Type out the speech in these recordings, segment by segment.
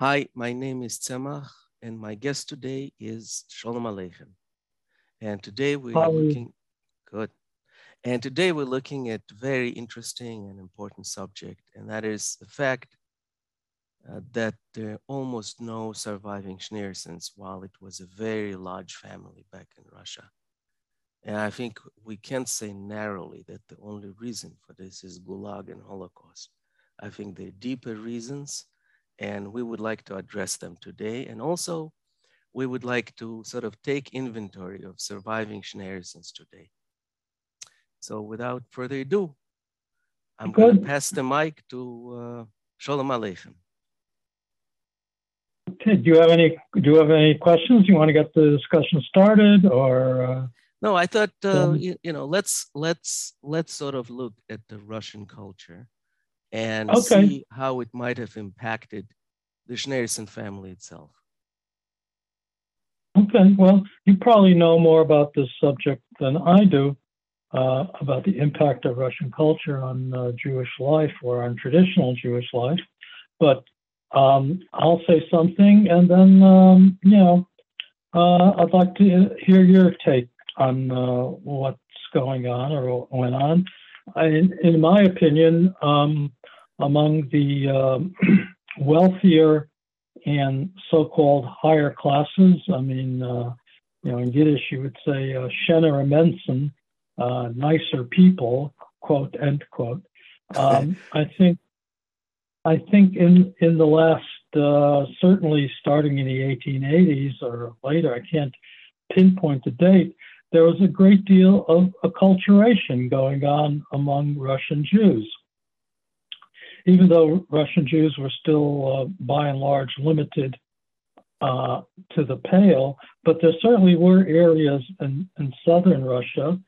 Hi, my name is Tzemach, and my guest today is Sholem Aleichem. And today we are looking good. And today we're looking at very interesting and important subject, and that is the fact uh, that there are almost no surviving Schneersons while it was a very large family back in Russia. And I think we can't say narrowly that the only reason for this is Gulag and Holocaust. I think there are deeper reasons, and we would like to address them today. And also, we would like to sort of take inventory of surviving Schneersons today. So without further ado, I'm going to pass the mic to uh, Sholem Aleichem. Okay. Do you have any? Do you have any questions? You want to get the discussion started, or? Uh, no, I thought uh, you, you, know let's let's let's sort of look at the Russian culture and okay. see how it might have impacted the Schneerson family itself. Okay, well, you probably know more about this subject than I do uh, about the impact of Russian culture on uh, Jewish life or on traditional Jewish life. But um, I'll say something, and then um, you know, uh, I'd like to hear your take on uh, what's going on or went on. I, in my opinion, um, among the um, wealthier and so-called higher classes, I mean, uh, you know, in Yiddish you would say uh, "shener mensen," uh, nicer people, quote end quote. Um, I think I think in in the last uh, certainly starting in the 1880s or later, I can't pinpoint the date. There was a great deal of acculturation going on among Russian Jews. Even though Russian Jews were still, uh, by and large, limited uh, to the Pale, but there certainly were areas in, in southern Russia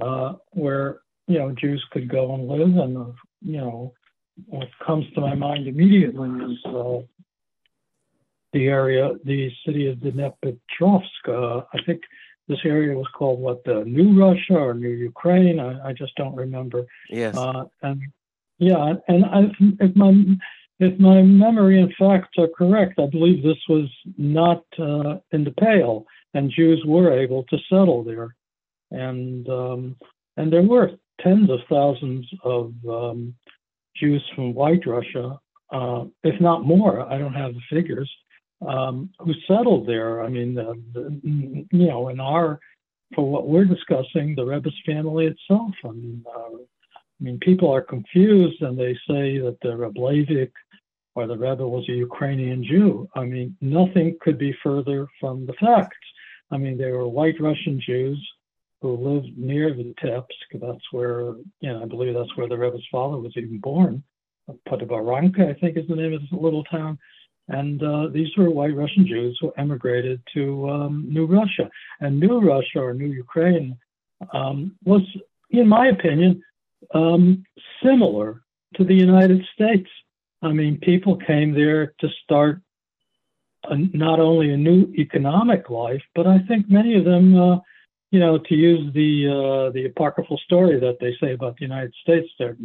uh, where you know Jews could go and live, and uh, you know what comes to my mind immediately is uh, the area, the city of Dnepropetrovsk. Uh, I think this area was called what the New Russia or New Ukraine. I, I just don't remember. Yes. Uh, and yeah, and I, if my if my memory and facts are correct, I believe this was not uh, in the Pale, and Jews were able to settle there, and um, and there were tens of thousands of um, Jews from White Russia, uh, if not more, I don't have the figures, um, who settled there. I mean, the, the, you know, in our, for what we're discussing, the Rebbe's family itself. I mean, uh, I mean, people are confused and they say that the Rebbe or the Rebbe was a Ukrainian Jew. I mean, nothing could be further from the facts. I mean, they were white Russian Jews who lived near Vitebsk. That's where, you know, I believe that's where the Rebbe's father was even born. Podobranka, I think is the name of this little town. And uh, these were white Russian Jews who emigrated to um, New Russia. And New Russia or New Ukraine um, was, in my opinion, um, similar to the United States. I mean, people came there to start a, not only a new economic life, but I think many of them uh, you know, to use the uh, the apocryphal story that they say about the United States, that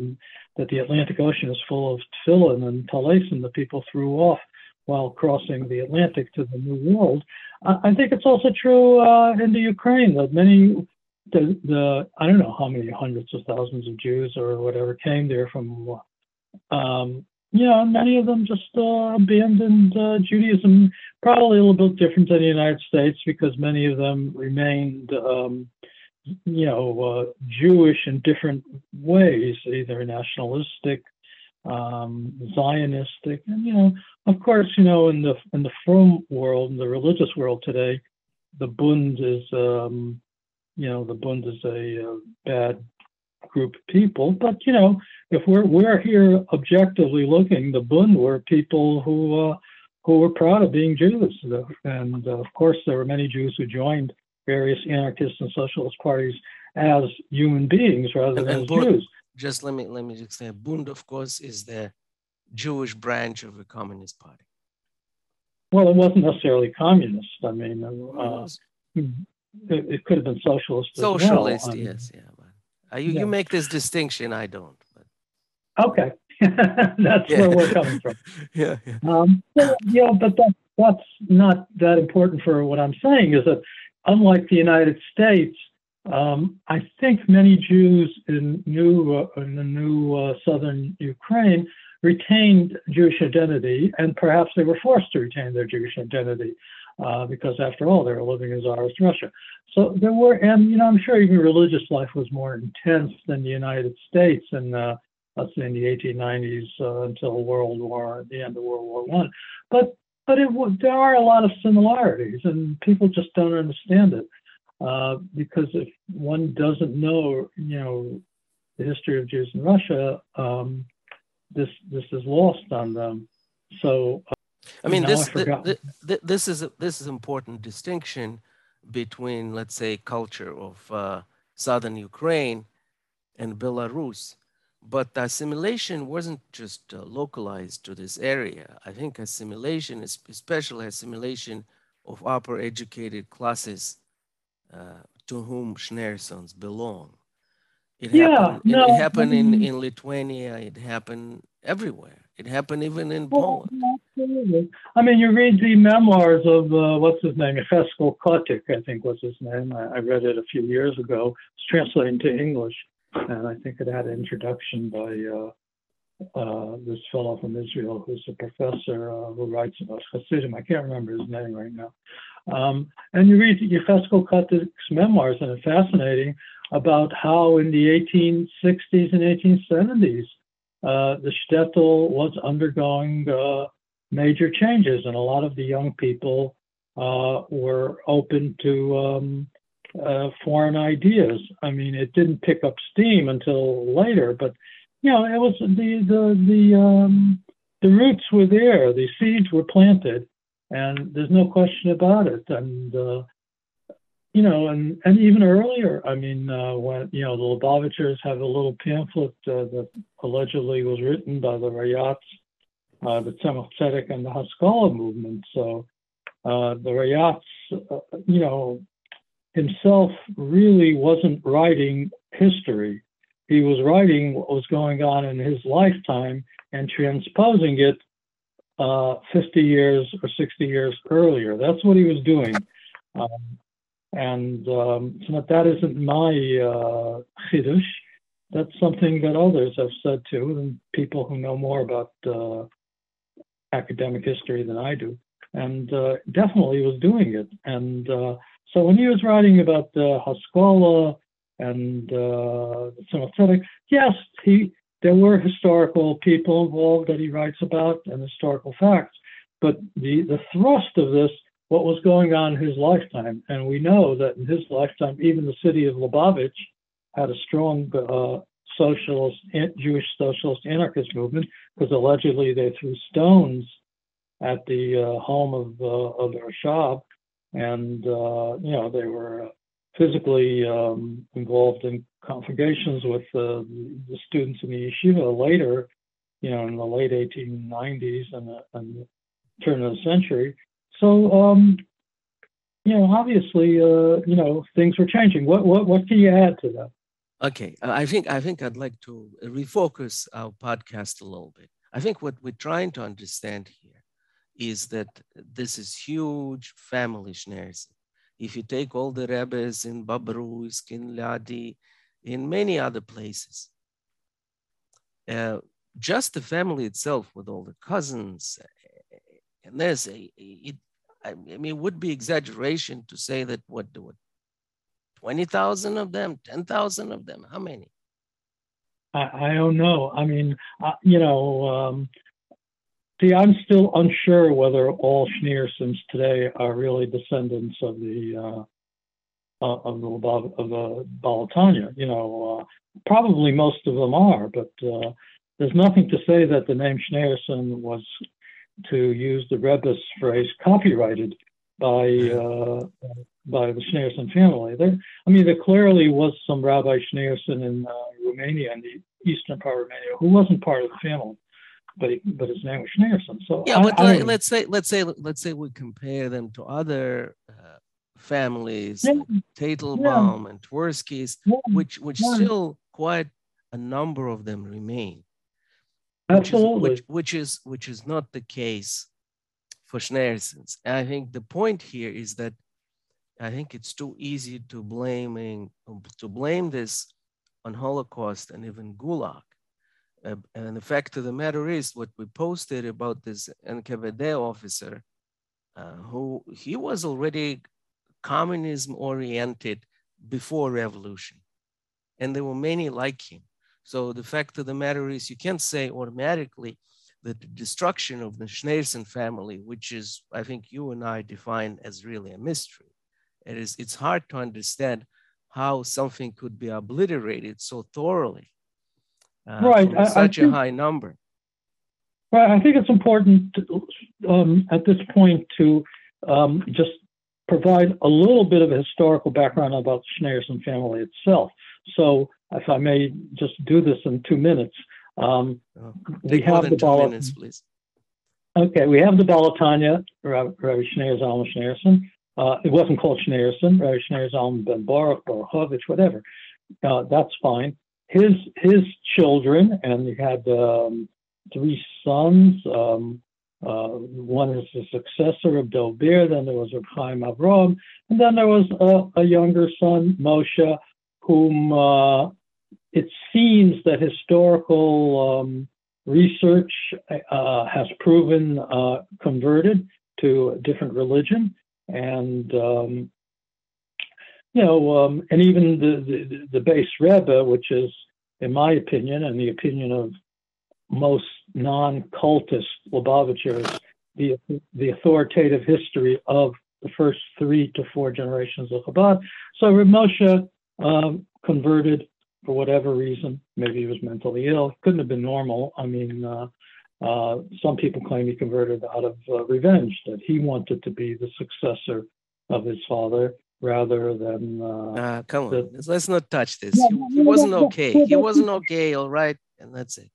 the Atlantic Ocean is full of tefillin and talleisim that people threw off while crossing the Atlantic to the New World. I, think it's also true uh, in the Ukraine that many the, the I don't know how many hundreds of thousands of Jews or whatever came there from um, yeah, many of them just uh, abandoned uh, Judaism, probably a little bit different than the United States because many of them remained, um, you know, uh, Jewish in different ways, either nationalistic, um, Zionistic, and you know, of course, you know, in the in the frum world, in the religious world today, the Bund is, um, you know, the Bund is a, a uh, bad group of people. But you know, if we're we're here objectively looking, the Bund were people who uh, who were proud of being Jews, and uh, of course there were many Jews who joined various anarchist and socialist parties as human beings rather than and as Jews. Just let me let me just say, Bund, of course, is the Jewish branch of the Communist Party. Well, it wasn't necessarily communist. I mean, uh, it, it, could have been socialist. Socialist, well. yes, yeah. Uh, you, yeah. you make this distinction. I don't. But. Okay. that's yeah. where we're coming from. yeah, yeah. Um, so, yeah, but that, that's not that important for what I'm saying. Is that unlike the United States, um, I think many Jews in new uh, in the new uh, southern Ukraine retained Jewish identity, and perhaps they were forced to retain their Jewish identity uh, because, after all, they were living in Tsarist Russia. So there were, and you know, I'm sure even religious life was more intense than the United States, and uh, let's say in the 1890s uh, until World War, the end of World War One. But but it, there are a lot of similarities, and people just don't understand it. Uh, because if one doesn't know, you know, the history of Jews in Russia, um, this this is lost on them. So, uh, I mean, this the, this is a, this is important distinction between, let's say, culture of uh, southern Ukraine and Belarus. But assimilation wasn't just uh, localized to this area. I think assimilation, especially assimilation of upper educated classes uh, to whom Schneersons belong. It yeah, happened, no, it happened in, in Lithuania, it happened everywhere. It happened even in well, Poland. Absolutely. I mean, you read the memoirs of, uh, what's his name, Yechezkel Kotyk, I think was his name. I, I, read it a few years ago. It's translated into English. And I think it had an introduction by uh, uh, this fellow from Israel who's a professor uh, who writes about Hasidim. I can't remember his name right now. Um, and you read Yechezkel Kotyk's memoirs, and it's fascinating about how in the 1860s and 1870s, uh, the shtetl was undergoing uh, major changes, and a lot of the young people uh, were open to um, uh, foreign ideas. I mean, it didn't pick up steam until later, but you know, it was the the the um, the roots were there, the seeds were planted, and there's no question about it. And uh, you know, and and even earlier, I mean, uh, when you know the Lubavitchers have a little pamphlet uh, that allegedly was written by the Rayats, uh, the Tzemach and the Haskalah movement. So uh, the Rayats, uh, you know, himself really wasn't writing history. He was writing what was going on in his lifetime and transposing it uh, 50 years or 60 years earlier. That's what he was doing. Um, and um, so that isn't my uh, chiddush. That's something that others have said too, and people who know more about uh, academic history than I do. And uh, definitely was doing it. And uh, so when he was writing about the Haskalah and uh, the yes, he there were historical people involved that he writes about and historical facts. But the, the thrust of this, what was going on in his lifetime, and we know that in his lifetime, even the city of Lubavitch had a strong uh, socialist, Jewish socialist anarchist movement because allegedly they threw stones at the uh, home of uh, of the Rashab, and uh, you know they were physically um, involved in conflagrations with uh, the students in the yeshiva later, you know, in the late 1890s and the, and the turn of the century. So, um, you know, obviously, uh, you know, things were changing. What what what can you add to that? Okay, uh, I think I think I'd like to refocus our podcast a little bit. I think what we're trying to understand here is that this is huge family schneers if you take all the rebbes in Bobruisk, in Ladi, in many other places, uh, just the family itself with all the cousins, and there's a, it, I mean, it would be exaggeration to say that what, do what 20,000 of them, 10,000 of them, how many? I, I don't know. I mean, uh, you know, um, See, I'm still unsure whether all Schneersons today are really descendants of the uh, uh, of the of the Baal HaTanya. You know, uh, probably most of them are, but uh, there's nothing to say that the name Schneerson was, to use the Rebbe's phrase, copyrighted by uh, by the Schneerson family. There, I mean, there clearly was some Rabbi Schneerson in uh, Romania, in the eastern part of Romania, who wasn't part of the family but he, but his name was Schneerson. So yeah, I, but I, let's say let's say let's say we compare them to other uh, families, yeah, like Teitelbaum yeah. and Twersky's, yeah, which which still quite a number of them remain. Absolutely. Which is, which, which is which is not the case for Schneersons. I think the point here is that I think it's too easy to blaming to blame this on Holocaust and even Gulag. Uh, and the fact of the matter is, what we posted about this NKVD officer, uh, who he was already communism oriented before revolution, and there were many like him. So the fact of the matter is, you can't say automatically that the destruction of the Schneerson family, which is, I think you and I define as really a mystery, it is, it's hard to understand how something could be obliterated so thoroughly uh, right. I, such I think, a high number. Right. I think it's important to, um, at this point to um, just provide a little bit of a historical background about the Schneerson family itself. So, if I may just do this in two minutes, um, oh, we have the two minutes, please. Okay, we have the Baal HaTanya, Rabbi Schneur Zalman Schneerson. Uh, it wasn't called Schneerson, Rabbi Schneur Zalman Ben Baruch, Baruchovich, whatever. Uh, that's fine. His his children, and he had um, three sons. Um, uh, one is the successor of Dov then there was Chaim Avram, and then there was a, a younger son, Moshe, whom uh, it seems that historical um, research uh, has proven uh, converted to a different religion. And, um, you know, um, and even the, the, the Beis Rebbi, which is, in my opinion, and the opinion of most non-cultist Lubavitchers, the, the authoritative history of the first three to four generations of Chabad. So Rav Moshe um, converted for whatever reason. Maybe he was mentally ill. Couldn't have been normal. I mean, uh, uh, some people claim he converted out of uh, revenge, that he wanted to be the successor of his father rather than. Uh, uh come on, the, let's not touch this. he, he wasn't okay. He wasn't okay, all right, and that's it.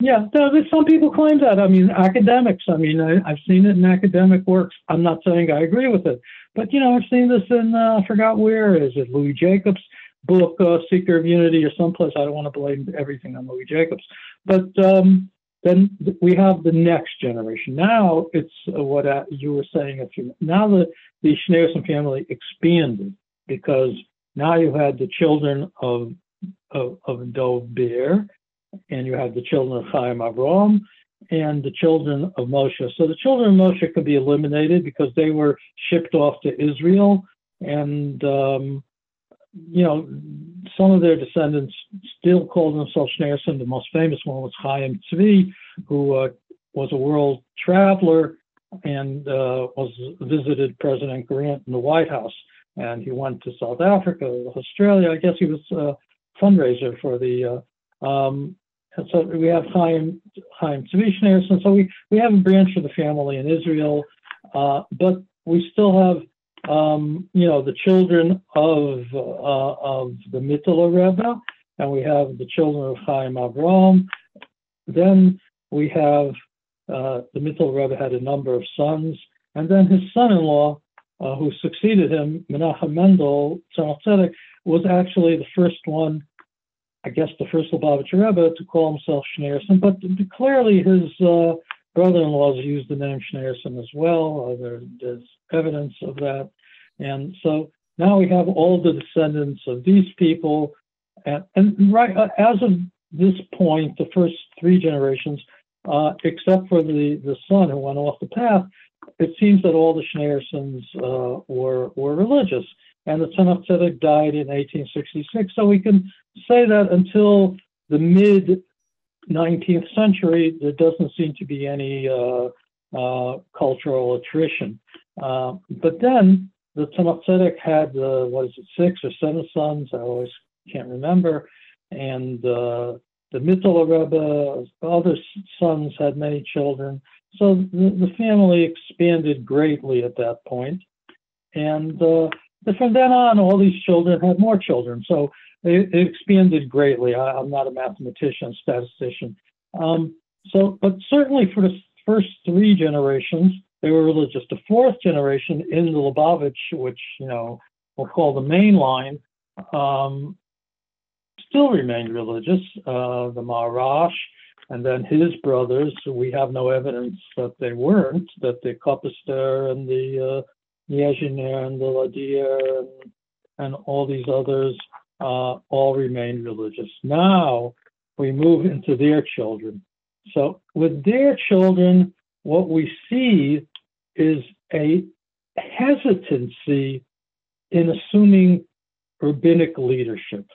Yeah, some people claim that. I mean, academics. I mean, I, have seen it in academic works. I'm not saying I agree with it, but you know, I've seen this in uh, I forgot where is it Louis Jacobs book, uh, Seeker of Unity, or someplace. I don't want to blame everything on Louis Jacobs, but um, then we have the next generation. Now it's uh, what uh, you were saying a few. Now the the Schneerson family expanded because now you had the children of of, of Dov Ber, and you have the children of Chaim Avram, and the children of Moshe. So the children of Moshe could be eliminated because they were shipped off to Israel, and um, you know, some of their descendants still call themselves Schneerson. The most famous one was Chaim Tzvi, who uh, was a world traveler and uh, was visited President Grant in the White House. And he went to South Africa, Australia. I guess he was a fundraiser for the. Uh, um, and so we have Chaim Chaim Tzvi Schneerson. So we we have a branch of the family in Israel, uh, but we still have um, you know, the children of uh, of the Mittler Rebbe, and we have the children of Chaim Avram. Then we have uh, the Mittler Rebbe had a number of sons, and then his son-in-law, uh, who succeeded him, Menachem Mendel Tzedek, was actually the first one, I guess, the first Lubavitcher Rebbe to call himself Schneerson. But clearly, his uh, brother-in-laws used the name Schneerson as well. Uh, there, there's evidence of that. And so now we have all the descendants of these people. And, and right uh, as of this point, the first three generations, uh, except for the, the son who went off the path, it seems that all the Schneersons uh, were, were religious. And the Tzemach Tzedek died in 1866. So we can say that until the mid 19th century, there doesn't seem to be any uh, uh, cultural attrition. Uh, but then the Tzemach had, uh, what is it, six or seven sons? I always can't remember. And uh, the Mittler Rebbe, other sons had many children. So the, the family expanded greatly at that point. And uh, from then on, all these children had more children. So it, it expanded greatly. I, am not a mathematician, statistician. Um, so, but certainly for the first three generations, they were religious. The fourth generation in the Lubavitch, which you know we'll call the main line, um, still remained religious. Uh, the Maharash, And then his brothers, we have no evidence that they weren't, that the Kopister and the uh, and the Ladir and, and all these others uh, all remained religious. Now we move into their children. So with their children, what we see is a hesitancy in assuming rabbinic leadership.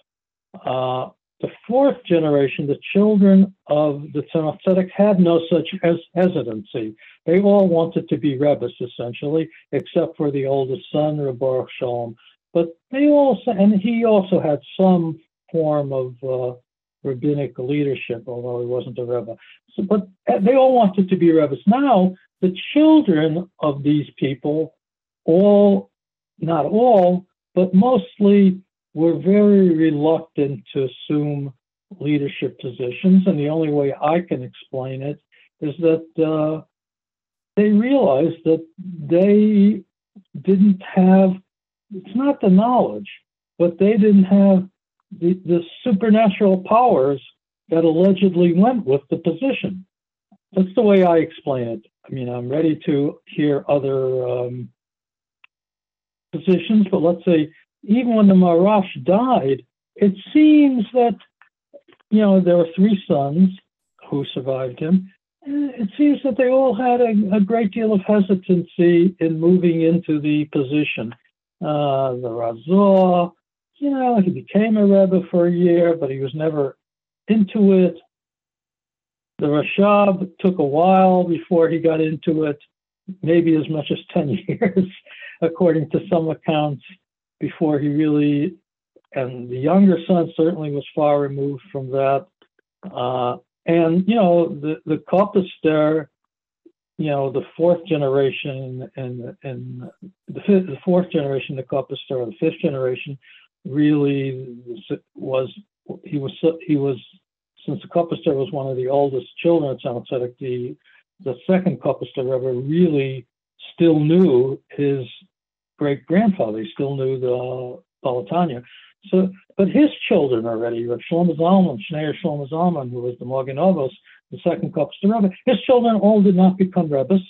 Uh, the fourth generation, the children of the Tzemach Tzedek, had no such hes- hesitancy. They all wanted to be rebbes, essentially, except for the oldest son, Baruch Shalom. But they also, and he also had some form of uh, rabbinic leadership, although he wasn't a rebbe. So, but they all wanted to be rebbes. Now, the children of these people, all, not all, but mostly were very reluctant to assume leadership positions. And the only way I can explain it is that uh, they realized that they didn't have, it's not the knowledge, but they didn't have the, the supernatural powers that allegedly went with the position. That's the way I explain it. I mean, I'm ready to hear other um, positions, but let's say even when the Marash died, it seems that, you know, there were three sons who survived him. It seems that they all had a, a great deal of hesitancy in moving into the position. Uh, the Raza, you know, he became a Rebbe for a year, but he was never into it. The Rashab took a while before he got into it, maybe as much as 10 years, according to some accounts before he really, and the younger son certainly was far removed from that. Uh, and, you know, the, the Kopister, you know, the fourth generation and, and the, fifth, the fourth generation, the Kopister, or the fifth generation, really was, he was, he was, since the Kopister was one of the oldest children at the, the second Kopister Rebbe really still knew his great grandfather. He still knew the Baal HaTanya. So, but his children already, Shlomo Zalman, Schneier Shlomo Zalman, who was the Magen Avos, the second Kopister Rebbe, his children all did not become rabbis.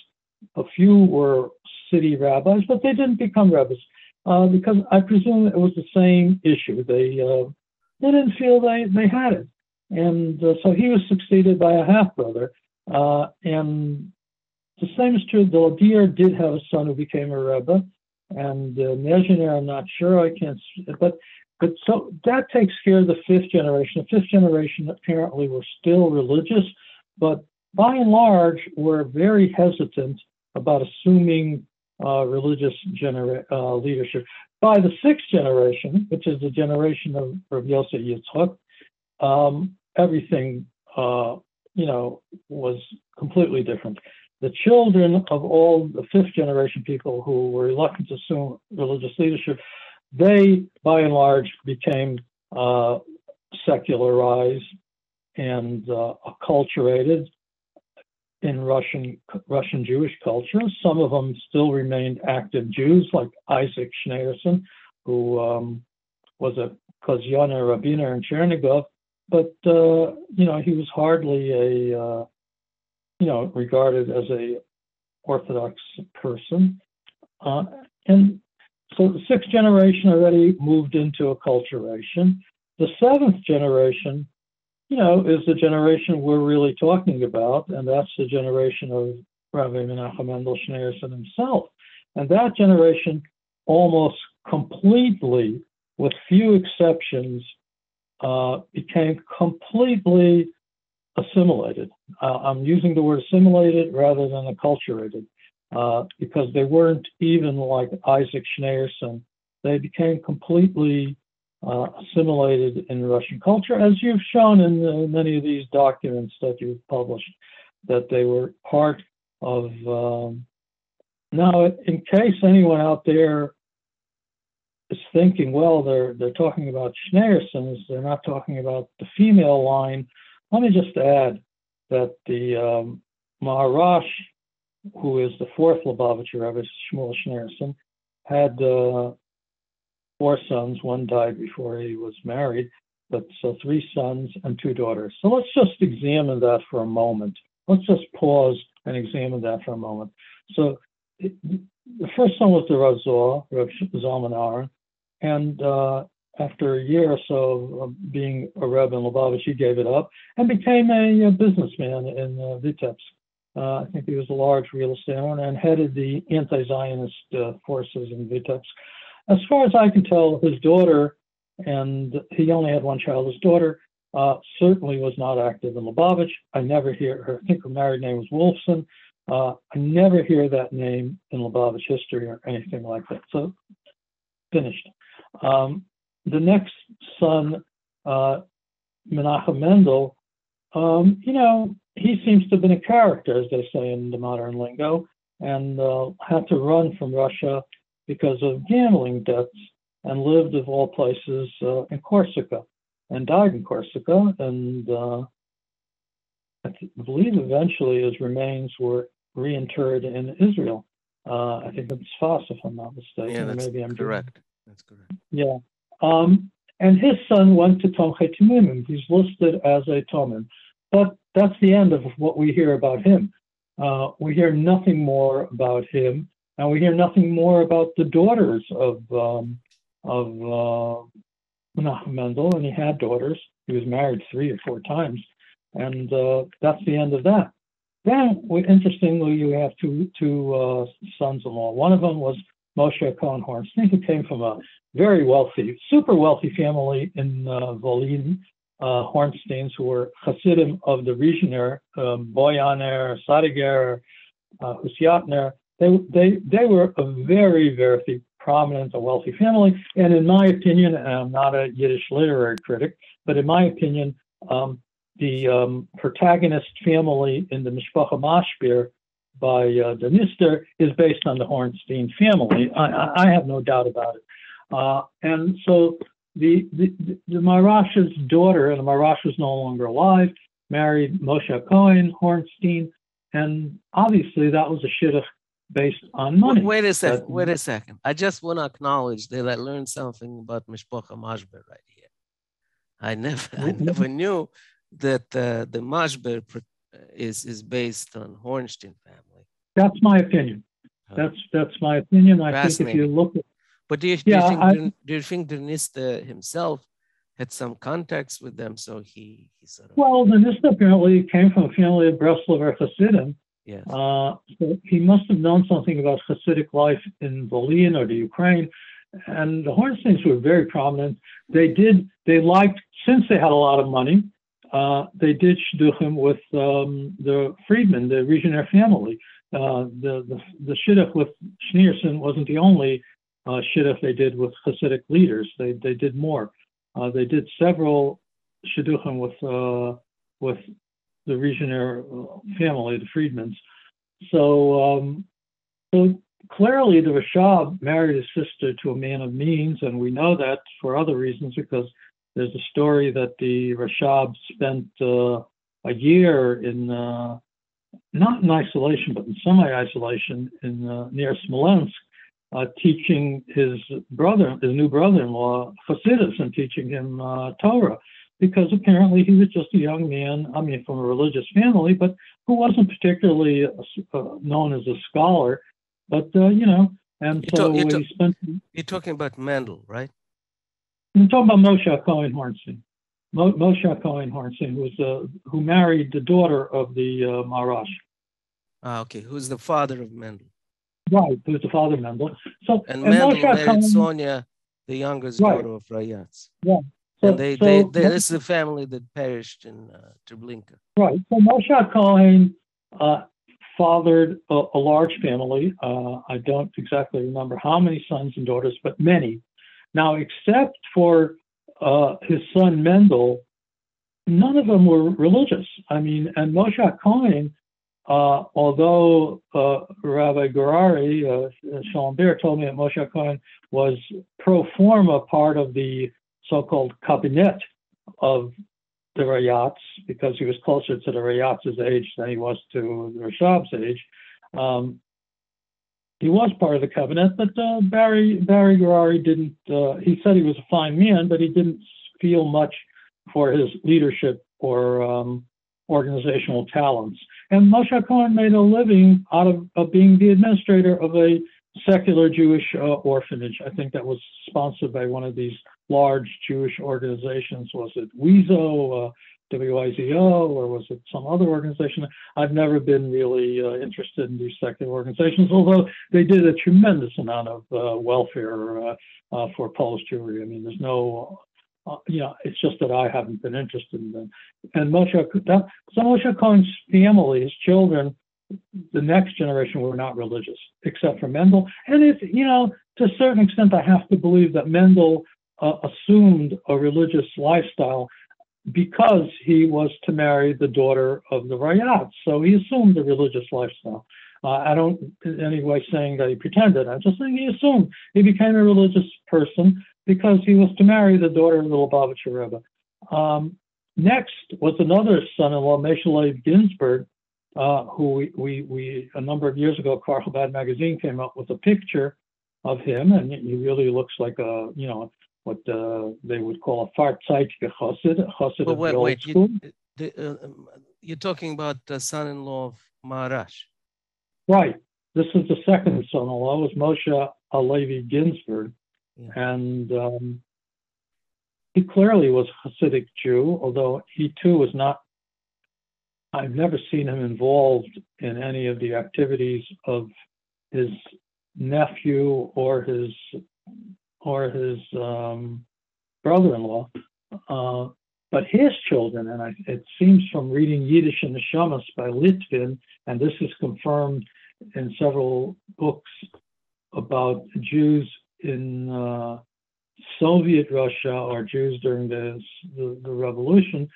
A few were city rabbis, but they didn't become rabbis uh, because I presume it was the same issue. They uh, they didn't feel they, they had it. And uh, so he was succeeded by a half brother. Uh, and the same is true. Daldir did have a son who became a Rebbe and uh, Nezhiner, I'm not sure. I can't, but but so that takes care of the fifth generation. The fifth generation apparently were still religious, but by and large were very hesitant about assuming uh, religious genera- uh, leadership. By the sixth generation, which is the generation of, of Yosef Yitzchak, um, everything uh, you know was completely different the children of all the fifth generation people who were reluctant to assume religious leadership, they by and large became uh, secularized and uh, acculturated in Russian Russian Jewish culture. Some of them still remained active Jews, like Isaac Schneerson, who um, was a Kozyana Rabbiner in Chernigov, but uh, you know he was hardly a uh, you know, regarded as a Orthodox person. Uh, and so the sixth generation already moved into acculturation. The seventh generation, you know, is the generation we're really talking about, and that's the generation of Rabbi Menachem Mendel Schneerson himself. And that generation almost completely, with few exceptions, uh, became completely assimilated. Uh, I'm using the word assimilated rather than acculturated uh, because they weren't even like Isaac Schneerson. They became completely uh, assimilated in Russian culture, as you've shown in uh, many of these documents that you've published, that they were part of. Um... now, in case anyone out there is thinking, well, they're they're talking about Schneersons, they're not talking about the female line let me just add that the um, Maharash, who is the fourth Lubavitcher Rebbe, Shmuel Schneerson, had uh, four sons. One died before he was married. but uh, three sons and two daughters. So let's just examine that for a moment. Let's just pause and examine that for a moment. So it, the first son was the Raza, Rav Zalman Aaron, and uh, after a year or so of being a Reb in Lubavitch, he gave it up and became a, businessman in uh, Vitebsk. Uh, I think he was a large real estate owner and headed the anti-Zionist uh, forces in Vitebsk. As far as I can tell, his daughter, and he only had one child, his daughter uh, certainly was not active in Lubavitch. I never hear her, I think her married name was Wolfson. Uh, I never hear that name in Lubavitch history or anything like that. So, finished. Um, the next son, uh, Menachem Mendel, um, you know, he seems to have been a character, as they say in the modern lingo, and uh, had to run from Russia because of gambling debts and lived, of all places, uh, in Corsica and died in Corsica. And uh, I believe eventually his remains were reinterred in Israel. Uh, I think it's Sfas, if I'm not mistaken. Yeah, that's Maybe I'm correct. That's correct. Yeah. Um, and his son went to Tomchei Temimim. He's listed as a Tomim. But that's the end of what we hear about him. Uh, we hear nothing more about him, and we hear nothing more about the daughters of um, of uh, Menachem Mendel, and he had daughters. He was married three or four times, and uh, that's the end of that. Then, interestingly, you have two two uh, sons-in-law. One of them was Moshe Cohen Hornstein, came from a very wealthy, super wealthy family in uh, Volin, uh, Hornsteins, who were Hasidim of the Rizhiner, um, Boyaner, Sadiger, uh. They, they, they were a very, very prominent, a wealthy family. And in my opinion, and I'm not a Yiddish literary critic, but in my opinion, um, the um, protagonist family in the Mishpacha Mashber by uh, Der Nister is based on the Hornstein family. I, I have no doubt about it. Uh, and so the, the, the Marash's daughter, and the Marash is no longer alive, married Moshe Cohen Hornstein, and obviously that was a shidduch based on money. Wait a second. But, wait a second. I just want to acknowledge that I learned something about Mishpacha Mashber right here. I never, I never knew that uh, the Mashber is is based on Hornstein family. That's my opinion. That's that's my opinion. I think if you look at but do you, do you think I, do you think Der Nister himself had some contacts with them? So he, he sort of well, Der Nister apparently came from a family of Breslover Hasidim. Yes. Uh, so he must have known something about Hasidic life in Berlin or the Ukraine. And the Hornsteins were very prominent. They did, they liked, since they had a lot of money, uh, they did shidduchim with um, the Friedman, the Rizhiner family. Uh, the, the, the shidduch with Schneerson wasn't the only uh, shidduch they did with Hasidic leaders. They they did more. Uh, they did several shidduchim with uh, with the Rizhiner uh, family, the Friedmans. So um, so clearly the Rashab married his sister to a man of means, and we know that for other reasons because there's a story that the Rashab spent uh, a year in uh, not in isolation, but in semi-isolation in uh, near Smolensk, uh, teaching his brother, his new brother-in-law, Hasidus, and teaching him uh, Torah, because apparently he was just a young man. I mean, from a religious family, but who wasn't particularly uh, known as a scholar. But uh, you know, and you're so talk, you're, he spent. You're talking about Mendel, right? I'm talking about Moshe Cohen Hornstein. Mo- Moshe Cohen Hornstein, who was uh, who married the daughter of the uh, Marash. Ah, okay. Who's the father of Mendel? Right, who's the father of Mendel. So and, and Mendel married Sonia, the youngest right. daughter of Rayatz. Yeah. So, and they, so, they, they, this is the family that perished in uh, Treblinka. Right. So Moshe Cohen uh, fathered a, a, large family. Uh, I don't exactly remember how many sons and daughters, but many. Now, except for uh, his son Mendel, none of them were religious. I mean, and Moshe Cohen uh, although uh, Rabbi Gurary, uh, Shalom Ber, told me that Moshe Cohen was pro forma part of the so-called cabinet of the Rayatz because he was closer to the Rayatz's age than he was to the Rashab's age. Um, he was part of the cabinet, but uh, Barry Barry Gurary didn't. Uh, he said he was a fine man, but he didn't feel much for his leadership or um, organizational talents. And Moshe Cohen made a living out of, of being the administrator of a secular Jewish uh, orphanage. I think that was sponsored by one of these large Jewish organizations. Was it WIZO, uh, WIZO, or was it some other organization? I've never been really uh, interested in these secular organizations, although they did a tremendous amount of uh, welfare uh, uh, for Polish Jewry. I mean, there's no uh, you know, it's just that I haven't been interested in them. And Moshe, Cohen's family, his children, the next generation were not religious, except for Mendel. And it's, you know, to a certain extent, I have to believe that Mendel uh, assumed a religious lifestyle because he was to marry the daughter of the Rayat. So he assumed a religious lifestyle. Uh, I don't in any way saying that he pretended. I'm just saying he assumed he became a religious person because he was to marry the daughter of the Lubavitcher Rebbe. Um, next was another son-in-law, Leib Ginsburg, uh, who we, we, we, a number of years ago, Kfar Chabad magazine came up with a picture of him, and he really looks like a, you know, what uh, they would call a Farzeitige chassid, a chassid well, of wait, the old wait, school. You, the, uh, you're talking about the son-in-law of Maharash. Right. This is the second son-in-law, was Moshe Alevi Ginsburg. Yeah. And um, he clearly was a Hasidic Jew, although he too was not. I've never seen him involved in any of the activities of his nephew or his or his um, brother-in-law. Uh, but his children, and I, it seems from reading Yiddish and the Shamas by Litvin, and this is confirmed in several books about Jews in uh, Soviet Russia or Jews during the, the, the, revolution,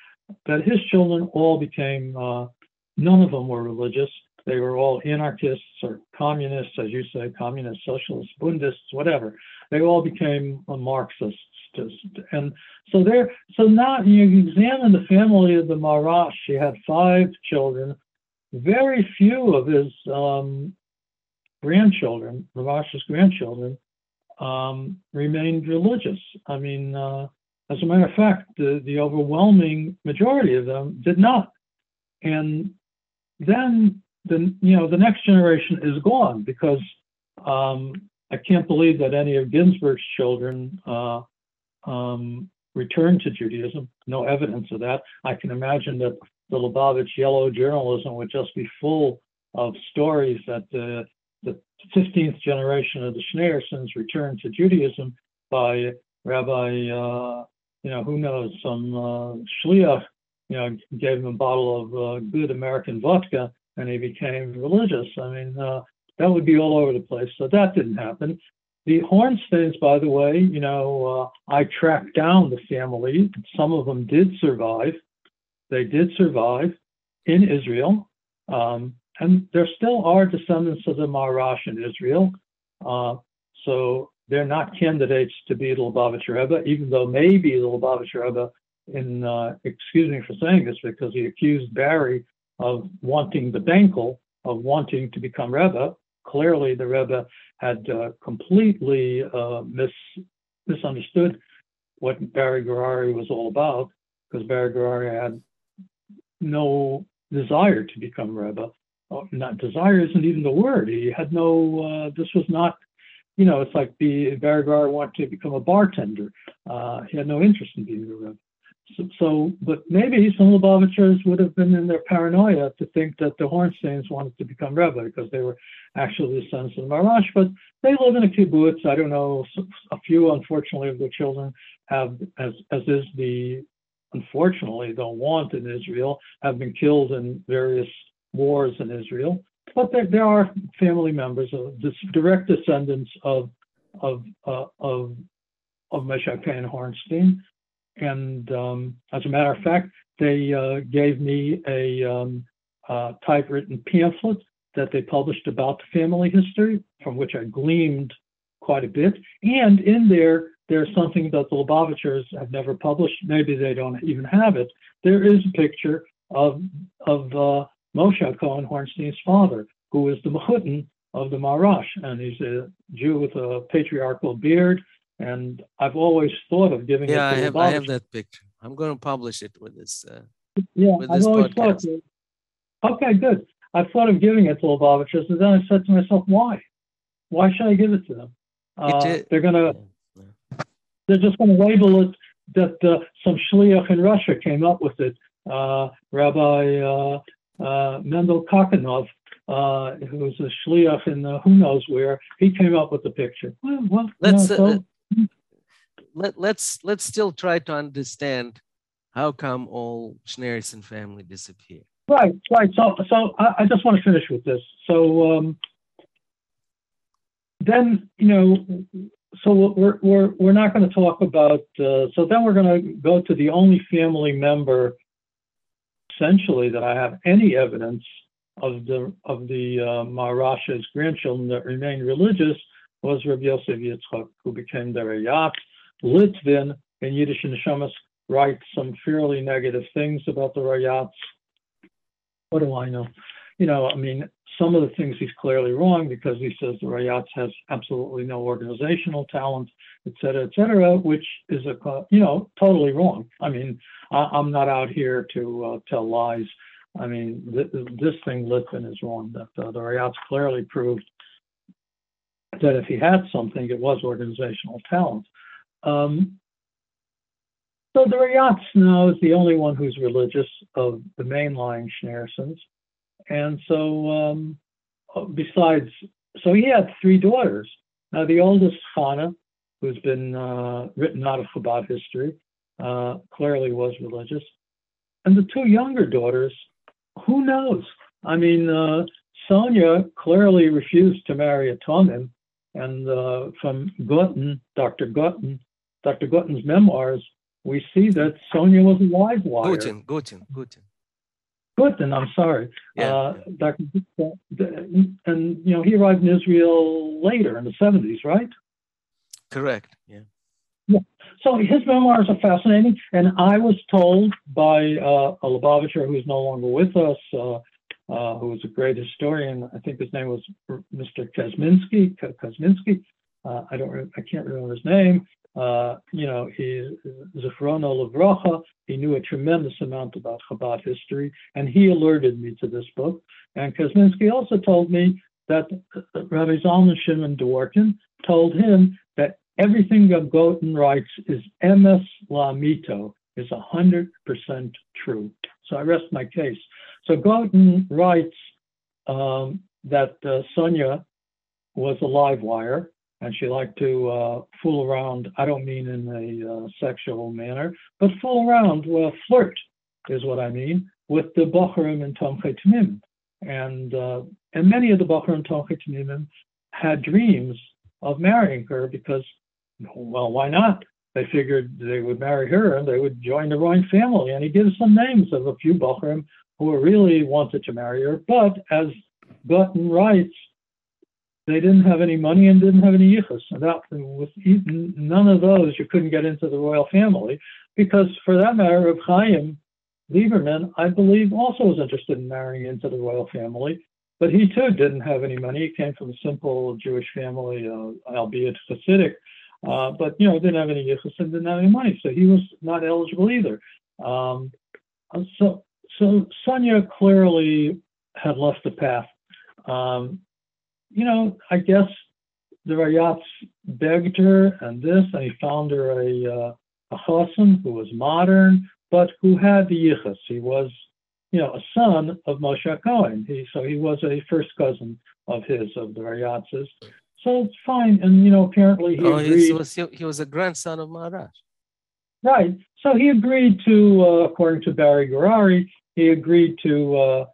that his children all became, uh, none of them were religious. They were all anarchists or communists, as you say, communists, socialists, Bundists, whatever. They all became Marxists. Just and so there, so now you examine the family of the Maharash. He had five children. Very few of his um, grandchildren, Maharash's grandchildren, um, remained religious. I mean, uh, as a matter of fact, the, the overwhelming majority of them did not. And then the you know the next generation is gone because um, I can't believe that any of Ginsburg's children uh, um, returned to Judaism. No evidence of that. I can imagine that the Lubavitch yellow journalism would just be full of stories that uh, the 15th generation of the Schneersons returned to Judaism by Rabbi, uh, you know, who knows, some uh, shliach, you know, gave him a bottle of uh, good American vodka and he became religious. I mean, uh, that would be all over the place. So that didn't happen. The Hornsteins, by the way, you know, uh, I tracked down the family. Some of them did survive. They did survive in Israel. Um, and there still are descendants of the Maharash in Israel. Uh, so they're not candidates to be the Lubavitcher Rebbe, even though maybe the Lubavitcher Rebbe, in uh, excuse me for saying this, because he accused Barry of wanting the Benkel, of wanting to become Rebbe. Clearly, the Rebbe had uh, completely uh, mis- misunderstood what Barry Gourary was all about, because Barry Gourary had no desire to become Rebbe. Oh, not desire isn't even the word. He had no, uh, this was not, you know, it's like the Barragar wanted to become a bartender. Uh, he had no interest in being a rebbe. So, but maybe some Lubavitchers would have been in their paranoia to think that the Hornsteins wanted to become Rebbe because they were actually the sons of the Maharash. But they live in a kibbutz. I don't know. A few, unfortunately, of their children have, as as is the unfortunately the want in Israel, have been killed in various wars in Israel, but there, there are family members of this direct descendants of of uh, of of Moshe Cohen Hornstein, and um, as a matter of fact, they uh, gave me a um, uh, typewritten pamphlet that they published about the family history, from which I gleaned quite a bit. And in there, there's something that the Lubavitchers have never published. Maybe they don't even have it. There is a picture of of uh, Moshe Cohen Hornstein's father, who is the Mahutin of the Maharash, and he's a Jew with a patriarchal beard. And I've always thought of giving yeah, it to I have, I have that picture. I'm going to publish it with this. Uh, yeah, with I've this always thought. podcast. that- Okay, good. I thought of giving it to Lubavitchers, and then I said to myself, why? Why should I give it to them? Uh, i- they're gonna, Yeah. they're just gonna label it that uh, some shliach in Russia came up with it. Uh, Rabbi uh, uh, Mendel Kakanov, uh, who was a shliach in uh, who knows where, he came up with the picture. Well, well Let's, know, uh, so- Let, let's let's still try to understand how come all Schneerson family disappeared. Right, right. So, so I, I just want to finish with this. So, um, then you know, so we're we're we're not going to talk about. Uh, so then we're going to go to the only family member, essentially, that I have any evidence of the of the uh, grandchildren that remain religious was Rabbi Yosef Yitzchak, who became their Ayat. Litvin in Yidishe Neshomes writes some fairly negative things about the Rayats what do I know? You know, I mean, some of the things he's clearly wrong because he says the Rayats has absolutely no organizational talent, et cetera, et cetera, which is a, you know, totally wrong. I mean, I, I'm not out here to uh, tell lies. I mean, th- this thing Litvin is wrong. That uh, the Rayats clearly proved that if he had something, it was organizational talent. Um, so the Rayatz now is the only one who's religious of the mainline Schneersons. And so, um, besides, so he had three daughters. Now, the oldest, Hannah, who's been uh, written out of Chabad history, uh, clearly was religious. And the two younger daughters, who knows? I mean, uh, Sonia clearly refused to marry a Tomim. And uh, from Gutten, Dr. Gutten, Dr. Gutten's memoirs, we see that Sonia was a live wire. Gutin, Gutin, Gutin. Gutten, I'm sorry. Yeah, Uh, Dr. And, you know, he arrived in Israel later in the 70s, right? correct. Yeah. So his memoirs are fascinating. And I was told by uh, a Lubavitcher who's no longer with us, uh, uh, who was a great historian. I think his name was Mr. Kazminsky. Kazminsky. Uh, I don't. I can't remember his name. Uh, you know, he Zichrono Livracha. He knew a tremendous amount about Chabad history, and he alerted me to this book. And Kazminsky also told me that uh, Rabbi Zalman Shimon Dworkin told him that everything that Goten writes is emes lamito, is 100% true. So I rest my case. So Goten writes um, that uh, Sonia was a live wire and she liked to uh, fool around. I don't mean in a uh, sexual manner, but fool around, well, flirt is what I mean, with the Bochurim and Tomchei Tamim. And, uh, and many of the Bochurim and Tomchei had dreams of marrying her because, well, why not? They figured they would marry her and they would join the royal family. And he gives some names of a few Bochurim who really wanted to marry her. But as Button writes, they didn't have any money and didn't have any yichus. And that, none of those, you couldn't get into the royal family. Because for that matter, of Chaim Lieberman, I believe, also was interested in marrying into the royal family. But he too didn't have any money. He came from a simple Jewish family, uh, albeit Hasidic. Uh, but you know, didn't have any yichus and didn't have any money, so he was not eligible either. Um, so, so Sonia clearly had left the path. Um, you know, I guess the Rayats begged her and this, and he found her a, uh, a chassan who was modern, but who had the yichus. He was, you know, a son of Moshe Cohen. He, so he was a first cousin of his, of the Rayatzes. So it's fine. And, you know, apparently he Oh, agreed. he was, he was a grandson of Maharash. Right. So he agreed to, uh, according to Barry Gurary, he agreed to uh,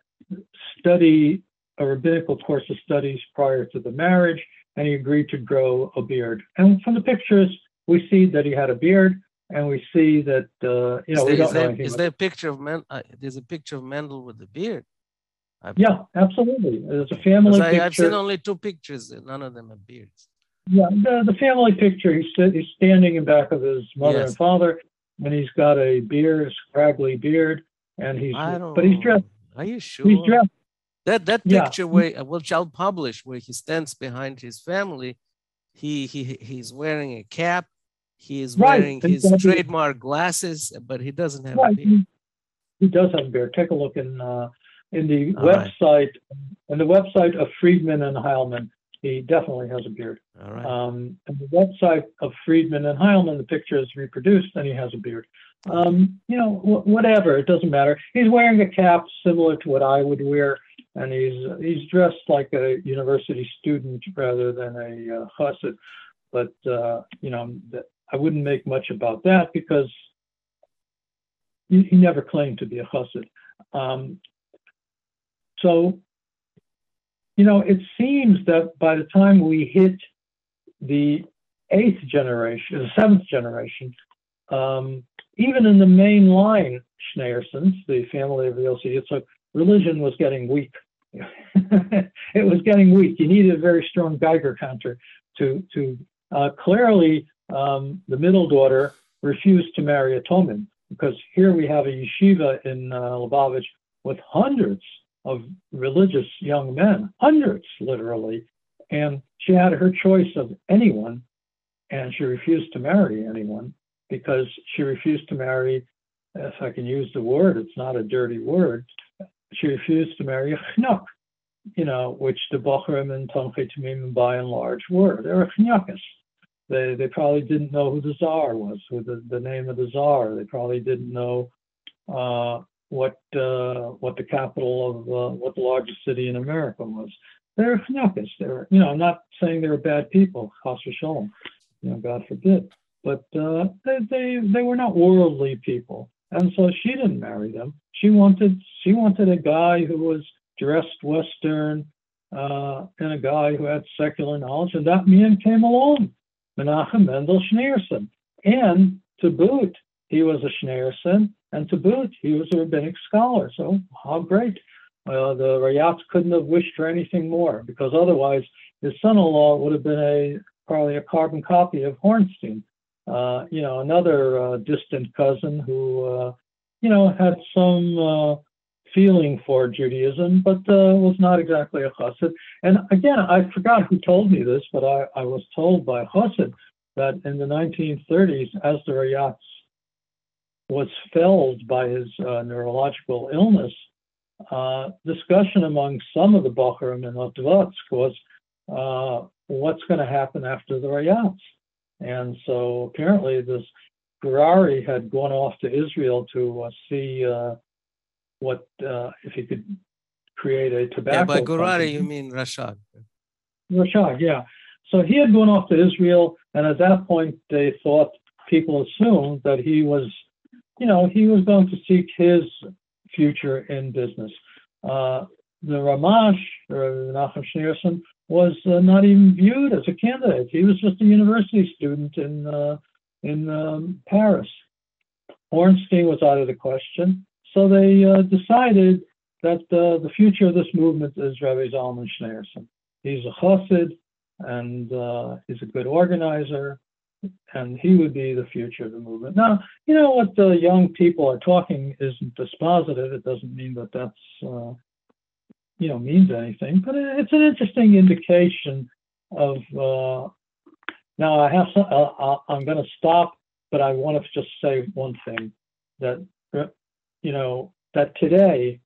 study a rabbinical course of studies prior to the marriage, and he agreed to grow a beard. And from the pictures, we see that he had a beard, and we see that, uh, you know, we is, there, don't is, know there, anything is there a picture of Mendel? Uh, there's a picture of Mendel with the beard. I Yeah, absolutely. It's a family I, I've seen only two pictures, none of them have beards. Yeah, the, the family picture, he's, he's standing in back of his mother Yes. and father, and he's got a beard, a scraggly beard, and he's, I don't. but he's dressed, Are you sure? he's dressed, That that Yeah. picture where uh, which I'll publish, where he stands behind his family, he he he's wearing a cap, He is right. wearing his trademark glasses, but he doesn't have right. a beard. He does have a beard. Take a look in uh, in the All website in the website of Friedman and Heilman. He definitely has a beard. All right. Um, and the website of Friedman and Heilman, the picture is reproduced, and he has a beard. Um, you know, whatever, it doesn't matter. He's wearing a cap similar to what I would wear, and he's he's dressed like a university student rather than a uh, chassid. But uh, you know, I wouldn't make much about that because he, he never claimed to be a chassid. Um, so you know, it seems that by the time we hit the eighth generation, the seventh generation, um, even in the main line Schneersons, the family of the LC, it's like religion was getting weak. it was getting weak. You needed a very strong Geiger counter to to uh, clearly um, the middle daughter refused to marry a Tomim because here we have a yeshiva in uh, Lubavitch with hundreds of religious young men, hundreds literally, and she had her choice of anyone, and she refused to marry anyone because she refused to marry, if I can use the word, it's not a dirty word, she refused to marry a chnuk, you know, which the Bochrim and Tomchei Tamim by and large were. They were chnukas. They, they probably didn't know who the czar was, who the, the name of the czar. They probably didn't know uh, what uh, what the capital of uh, what the largest city in America was. They're chnukas. They're you know I'm not saying they were bad people, chas v'shalom, you know God forbid, but uh, they they they were not worldly people, and so she didn't marry them. She wanted she wanted a guy who was dressed Western uh, and a guy who had secular knowledge, and that man came along, Menachem Mendel Schneerson, and to boot he was a Schneerson and to boot, he was a rabbinic scholar. So how great. Uh, the Rayats couldn't have wished for anything more because otherwise his son-in-law would have been a probably a carbon copy of Hornstein. Uh, you know, another uh, distant cousin who, uh, you know, had some uh, feeling for Judaism, but uh, was not exactly a chassid. And again, I forgot who told me this, but I, I was told by chassid that in the 1930s, as the Rayats was felled by his uh, neurological illness, uh, discussion among some of the Bochurim and Otvotsk was uh, what's going to happen after the Rayats. And so apparently this Gurary had gone off to Israel to uh, see uh, what, uh, if he could create a tobacco. Yeah, by Gurary you mean Rashag. Rashag, yeah. So he had gone off to Israel, and at that point they thought, people assumed that he was you know, he was going to seek his future in business. Uh, the Ramash, or Nachum Schneerson, was uh, not even viewed as a candidate. He was just a university student in uh, in um, Paris. Hornstein was out of the question, so they uh, decided that uh, the future of this movement is Rabbi Zalman Schneerson. He's a chassid, and uh, he's a good organizer, and he would be the future of the movement. Now, you know what the young people are talking isn't dispositive. It doesn't mean that that's uh, you know means anything, but it's an interesting indication of. Uh, now, I have some, uh, I'm going to stop, but I want to just say one thing that you know that today,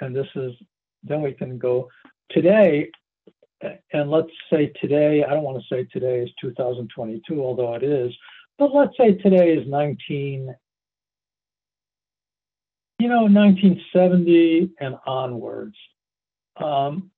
and this is then we can go today and let's say today, I don't want to say today is 2022, although it is, but let's say today is 19, you know, 1970 and onwards. Um,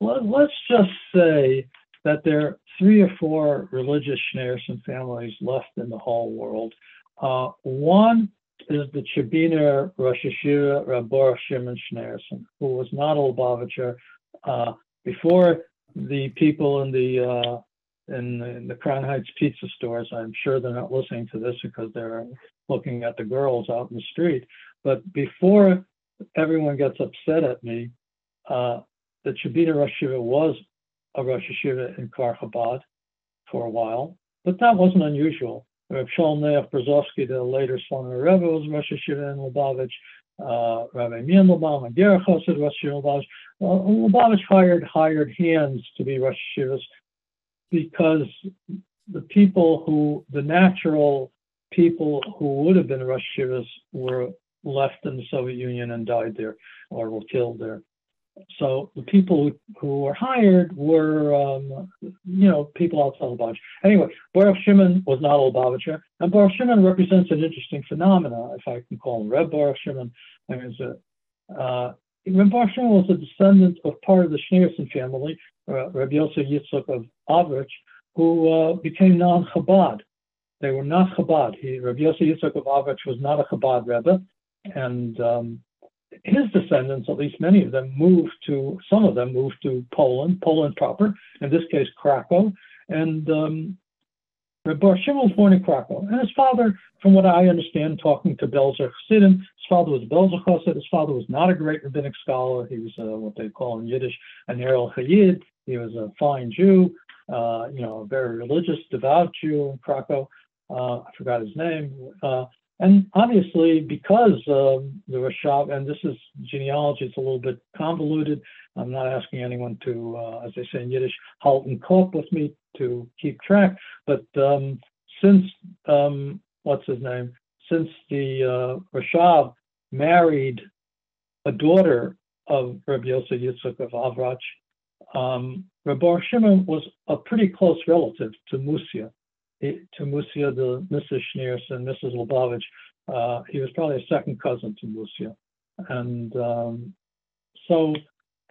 let's just say that there are three or four religious Schneerson families left in the whole world. Uh, one is the Chabiner Rosh Yeshiva Rabbi Shimon Schneerson, who was not a Lubavitcher, uh, before the people in the uh, in, in the Crown Heights pizza stores, I'm sure they're not listening to this because they're looking at the girls out in the street. But before everyone gets upset at me, uh, the Chabina Rosh Yeshiva was a Rosh Yeshiva in Kfar Chabad for a while, but that wasn't unusual. Reb Shalom Noach Brzozowski, the later Slonim Rebbe, was Rosh Yeshiva in Lubavitch uh, Rabbi Mandelbaum and Derech Chassid Rosh Lubavitch. Lubavitch hired hired hands to be Rosh because the people who, the natural people who would have been Rosh Yeshivas were left in the Soviet Union and died there or were killed there. So the people who were hired were, um, you know, people outside Lubavitch. Anyway, Baruch Shimon was not a Lubavitcher, and Baruch Shimon represents an interesting phenomenon, if I can call him Reb Baruch Shimon. I mean, uh, Reb Baruch Shimon was a descendant of part of the Schneerson family, uh, Reb Yosef Yitzchak of Avrich, who uh, became non-Chabad. They were not Chabad. He, Reb Yosef Yitzchak of Avrich was not a Chabad Rebbe, and um, his descendants, at least many of them, moved to, some of them moved to Poland, Poland proper, in this case, Krakow. And um, Bar was born in Krakow. And his father, from what I understand, talking to Belzer Chassidim, his father was Belzer Chassid. His father was not a great rabbinic scholar. He was uh, what they call in Yiddish an ehrlicher Yid. He was a fine Jew, uh, you know, a very religious, devout Jew in Krakow. Uh, I forgot his name. Uh, and obviously, because um, the Rashab, and this is genealogy, it's a little bit convoluted. I'm not asking anyone to, uh, as they say in Yiddish, halt and cope with me to keep track. But um, since, um, what's his name? Since the uh, Rashab married a daughter of Rabbi Yosef Yitzchak of Avrach, um, Rabbi Shimon was a pretty close relative to Musia to Musia, the Mrs. Schneers and Mrs. Lubavitch. Uh, he was probably a second cousin to Musia. And um, so,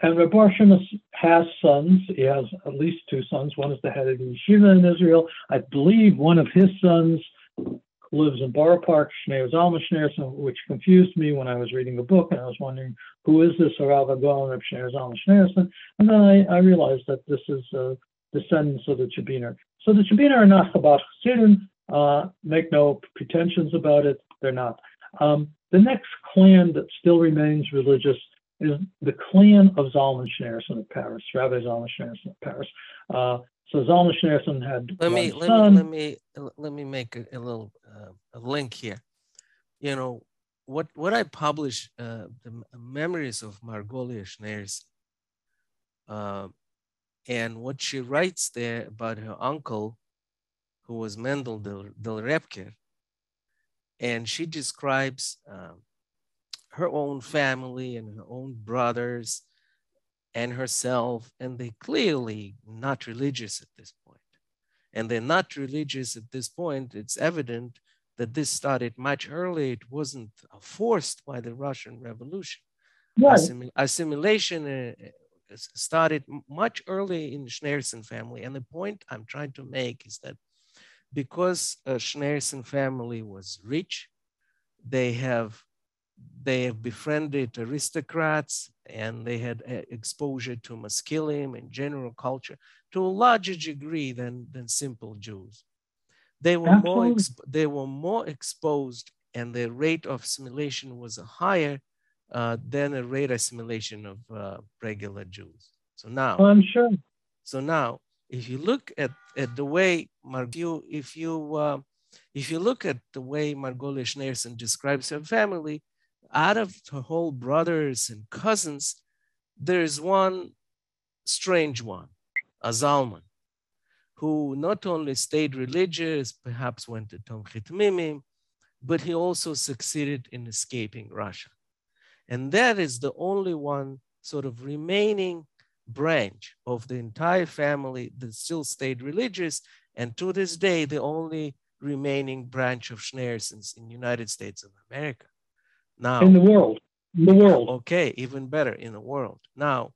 and Reb has sons. He has at least two sons. One is the head of the yeshiva in Israel. I believe one of his sons lives in Borough Park, Schneur Zalman Schneerson, which confused me when I was reading the book, and I was wondering who is this Rav Agon of Schneur Zalman Schneerson. And then I, I, realized that this is uh, descendants of the Chabiner. So the Chabiner are not Chabad Chassidim. Uh, make no pretensions about it. They're not. Um, the next clan that still remains religious is the clan of Zalman Schneerson of Paris, Rabbi Zalman Schneerson of Paris. Uh, so Zalman Schneerson had let me let me let me let me make a, a little uh, a link here. You know what what I publish uh, the memories of Margolia Schneerson. And what she writes there about her uncle, who was Mendel del, del Repker, and she describes uh, her own family and her own brothers and herself, and they clearly not religious at this point. And they're not religious at this point. It's evident that this started much earlier. It wasn't forced by the Russian Revolution. Right. assimilation uh, started much early in the Schneerson family. And the point I'm trying to make is that because a Schneerson family was rich, they have they have befriended aristocrats and they had uh, exposure to maskilim and general culture to a larger degree than, than simple Jews. They were more they were more exposed and the rate of assimilation was higher uh, than a rate assimilation of uh, regular Jews. So now, oh, I'm sure. So now, if you look at, at the way Margot, if you uh, if you look at the way Margolia Schneerson describes her family, out of her whole brothers and cousins, there's one strange one, a Zalman, who not only stayed religious, perhaps went to Tomchei Temimim, but he also succeeded in escaping Russia. And that is the only one sort of remaining branch of the entire family that still stayed religious. And to this day, the only remaining branch of Schneersons in the United States of America. Now, in the world, in the world. Okay, even better in the world. Now,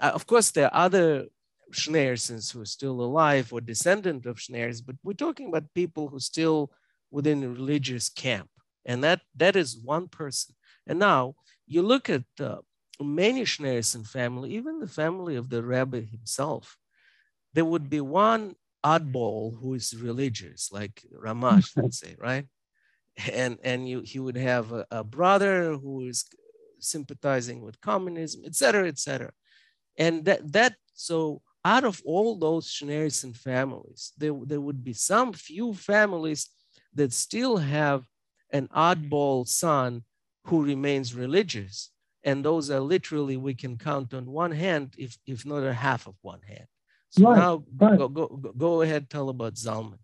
uh, of course, there are other Schneersons who are still alive or descendant of Schneers, but we're talking about people who still within the religious camp. And that, that is one person. And now you look at uh, many Schneerson family, even the family of the Rebbe himself, there would be one oddball who is religious, like Ramash, let's say, right? And and you he would have a, a brother who is sympathizing with communism, etc., etc. And that that so out of all those Schneerson families, there, there would be some few families that still have an oddball son who remains religious. And those are literally, we can count on one hand, if, if not a half of one hand. So right, now right. Go, go, go ahead, tell about Zalman.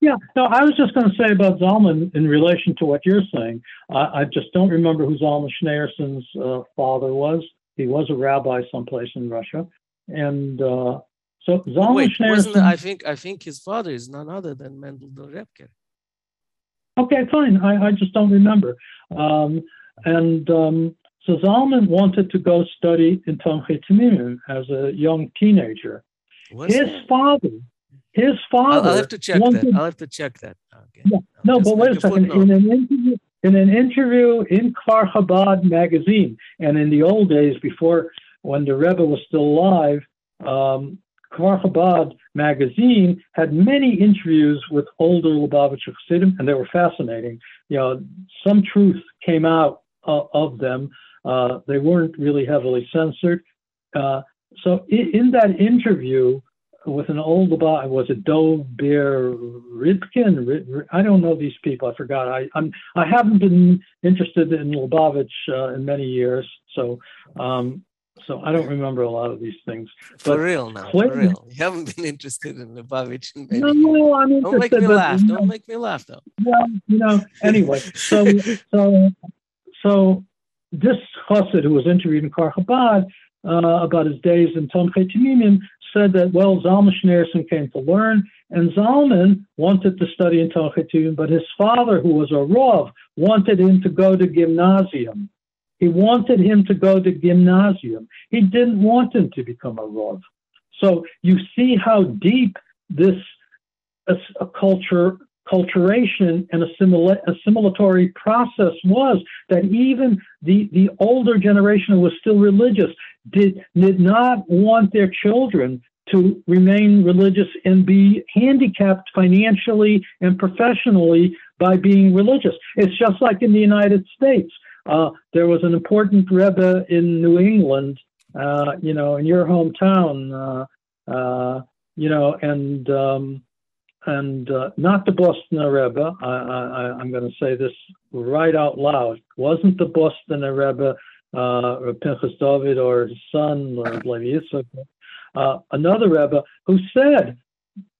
Yeah, no, I was just going to say about Zalman in relation to what you're saying. I, I just don't remember who Zalman Schneerson's uh, father was. He was a rabbi someplace in Russia, and uh, so Zalman Wait, Schneerson. I think I think his father is none other than Mendel Rebker. Okay, fine. I, I just don't remember. Um, and um, so Zalman wanted to go study in Tomchei Temimim as a young teenager. What's his that? father, his father. I'll, have to check wanted, that. I'll have to check that. Okay. Yeah. No, but wait a second. In an interview, in an interview in Kfar Chabad magazine, and in the old days before when the Rebbe was still alive, um, Kfar Chabad magazine had many interviews with older Lubavitcher Chassidim, and they were fascinating. You know, some truth came out of them. Uh, they weren't really heavily censored. Uh, so in, in, that interview with an old was it Dov Beer Ribkin? I don't know these people. I forgot. I I'm I haven't been interested in Lubavitch uh, in many years. So um, so I don't remember a lot of these things. For real now, Clinton, for real. You haven't been interested in Lubavitch in many No, I'm interested. Don't make me laugh. Don't make me laugh though. Well, you know, anyway, so so so this chassid who was interviewed in Kfar Chabad uh, about his days in Tomchei Temimim said that, well, Zalman Schneerson came to learn, and Zalman wanted to study in Tomchei Temimim, but his father, who was a Rav, wanted him to go to gymnasium. He wanted him to go to gymnasium. He didn't want him to become a Rav. So you see how deep this a culture culturation and assimila- assimilatory process was that even the, the older generation who was still religious did, did not want their children to remain religious and be handicapped financially and professionally by being religious. It's just like in the United States. Uh, there was an important Rebbe in New England, uh, you know, in your hometown, uh, uh you know, and um, and uh, not the Boston Rebbe. I, am going to say this right out loud. Wasn't the Boston Rebbe, uh, Pinchas David or his son, Levi Yitzchak. Uh, another Rebbe who said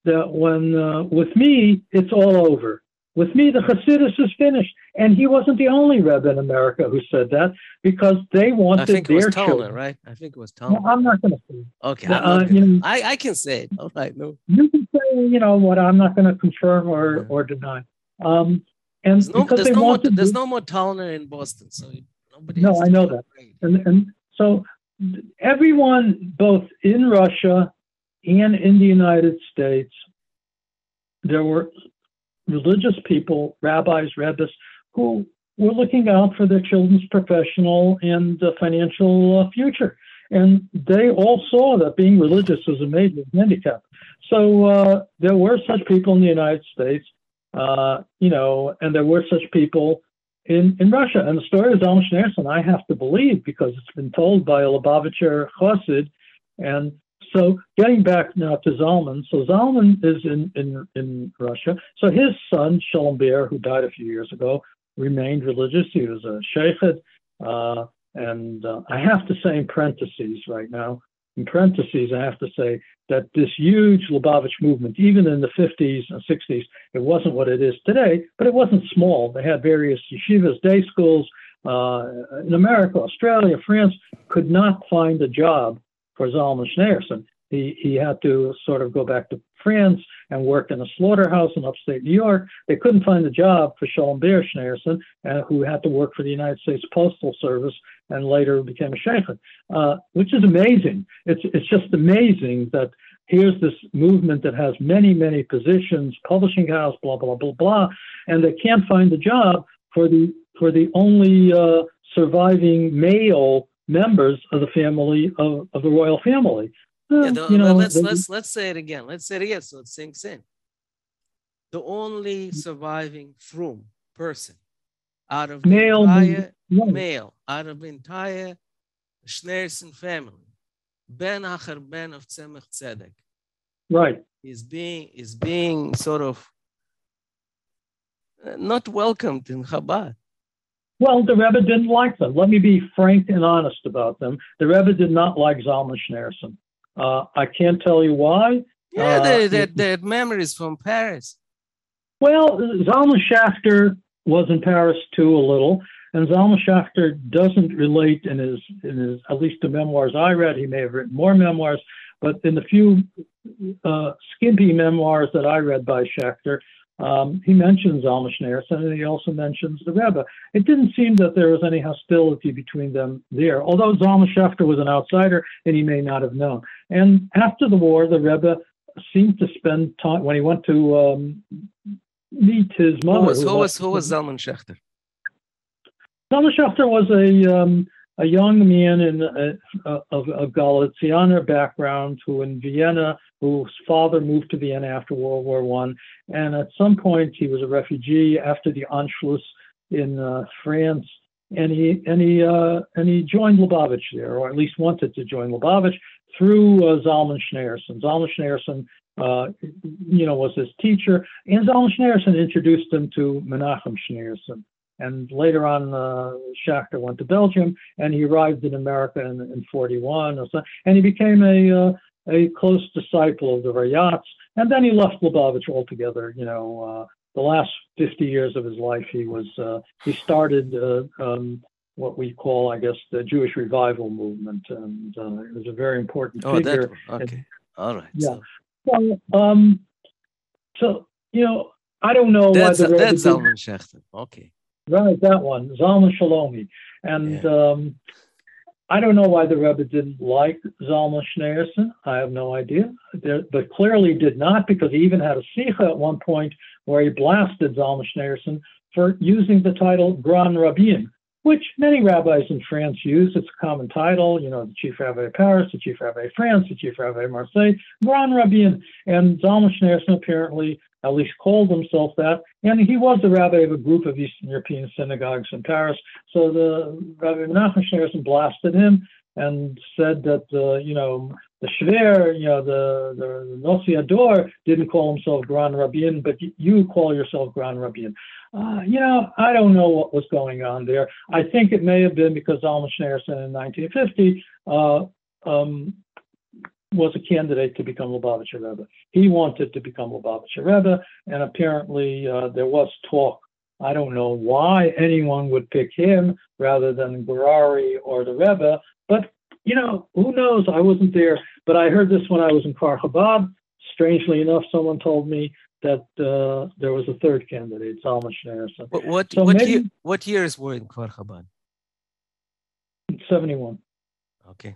that when uh, with me it's all over. With me, the Hasidus is finished. And he wasn't the only Rebbe in America who said that because they wanted I think it was their children. right? I think it was Talner. No, I'm not going to say. Okay, uh, you know, I, I can say it. All right, no. You can say, you know, what I'm not going to confirm or, or deny. Um, and there's no, there's no more, there's no more Talner in Boston, so nobody. No, I know that. And, and so everyone, both in Russia and in the United States, there were religious people, rabbis, rebbes, who were looking out for their children's professional and uh, financial uh, future. And they all saw that being religious was a major handicap. So uh, there were such people in the United States, uh, you know, and there were such people in, in Russia. And the story of Zalman Schneerson, I have to believe because it's been told by a Lubavitcher Chassid. And so getting back now to Zalman, so Zalman is in, in, in Russia. So his son, Shalom Beer, who died a few years ago, remained religious. He was a sheikh. Uh, and uh, I have to say in parentheses right now, in parentheses, I have to say that this huge Lubavitch movement, even in the 50s and 60s, it wasn't what it is today, but it wasn't small. They had various yeshivas, day schools uh, in America, Australia, France, could not find a job for Zalman Schneerson. He, he had to sort of go back to France and work in a slaughterhouse in upstate New York. They couldn't find a job for Beer Schneerson, uh, who had to work for the United States Postal Service and later became a sheikh, uh, which is amazing. It's, it's just amazing that here's this movement that has many, many positions, publishing house, blah, blah, blah, blah, and they can't find a job for the, for the only uh, surviving male members of the family of, of the royal family. Yeah, the, you know, let's let's let's say it again. Let's say it again so it sinks in. The only surviving frum person out of the male, entire male out of the entire Schneerson family, Ben Acher Ben of Tzemach Tzedek, right, is being is being sort of uh, not welcomed in Chabad. Well, the Rebbe didn't like them. Let me be frank and honest about them. The Rebbe did not like Zalman Schneerson. Uh, I can't tell you why. Yeah, they had memories from Paris. Well, Zalman Schachter was in Paris too a little, and Zalman Schachter doesn't relate in his in his at least the memoirs I read. He may have written more memoirs, but in the few uh, skimpy memoirs that I read by Schachter, um, he mentions Zalman Schneerson and he also mentions the Rebbe. It didn't seem that there was any hostility between them there, although Zalman Schachter was an outsider and he may not have known. And after the war, the Rebbe seemed to spend time when he went to um, meet his mother. Who was, who was, who was Zalman Schachter? Zalman Schachter was a um, a young man in uh, of, of Galicianer background who in Vienna, whose father moved to Vienna after World War One, and at some point he was a refugee after the Anschluss in uh, France, and he and he uh, and he joined Lubavitch there, or at least wanted to join Lubavitch through uh, Zalman Schneerson. Zalman Schneerson, uh, you know, was his teacher, and Zalman Schneerson introduced him to Menachem Schneerson. And later on, uh, Schachter went to Belgium, and he arrived in America in, in 41, or so, and he became a uh, a close disciple of the Rayatz. And then he left Lubavitch altogether. You know, uh, the last 50 years of his life, he was uh, he started uh, um, what we call, I guess, the Jewish revival movement, and uh, it was a very important oh, figure. That, okay, all right. Yeah. So, so, um, so you know, I don't know that's, why the that's Zalman. Okay. Right, that one, Zalman Shalomi. And yeah. um, I don't know why the Rebbe didn't like Zalman Schneerson. I have no idea. There, but clearly did not because he even had a sicha at one point where he blasted Zalman Schneerson for using the title Grand Rabbin, which many rabbis in France use. It's a common title, you know, the chief rabbi of Paris, the chief rabbi of France, the chief rabbi of Marseille, Grand Rabbin. And Zalman Schneerson apparently at least called himself that. And he was the rabbi of a group of Eastern European synagogues in Paris. So the Rabbi Menachem blasted him and said that, uh, you know, the Shver, you know, the, the, the didn't call himself Grand Rabbin, but you call yourself Grand Rabbin. Uh, you know, I don't know what was going on there. I think it may have been because Zalman Schneerson in 1950 uh, um, was a candidate to become Lubavitcher Rebbe. He wanted to become Lubavitcher Rebbe, and apparently uh, there was talk. I don't know why anyone would pick him rather than Gurari or the Rebbe, but you know, who knows? I wasn't there, but I heard this when I was in Kfar Chabad. Strangely enough, someone told me that uh, there was a third candidate, Zalman Schneerson. What what, so what, maybe, year, what years were in Kfar Chabad? 71. Okay.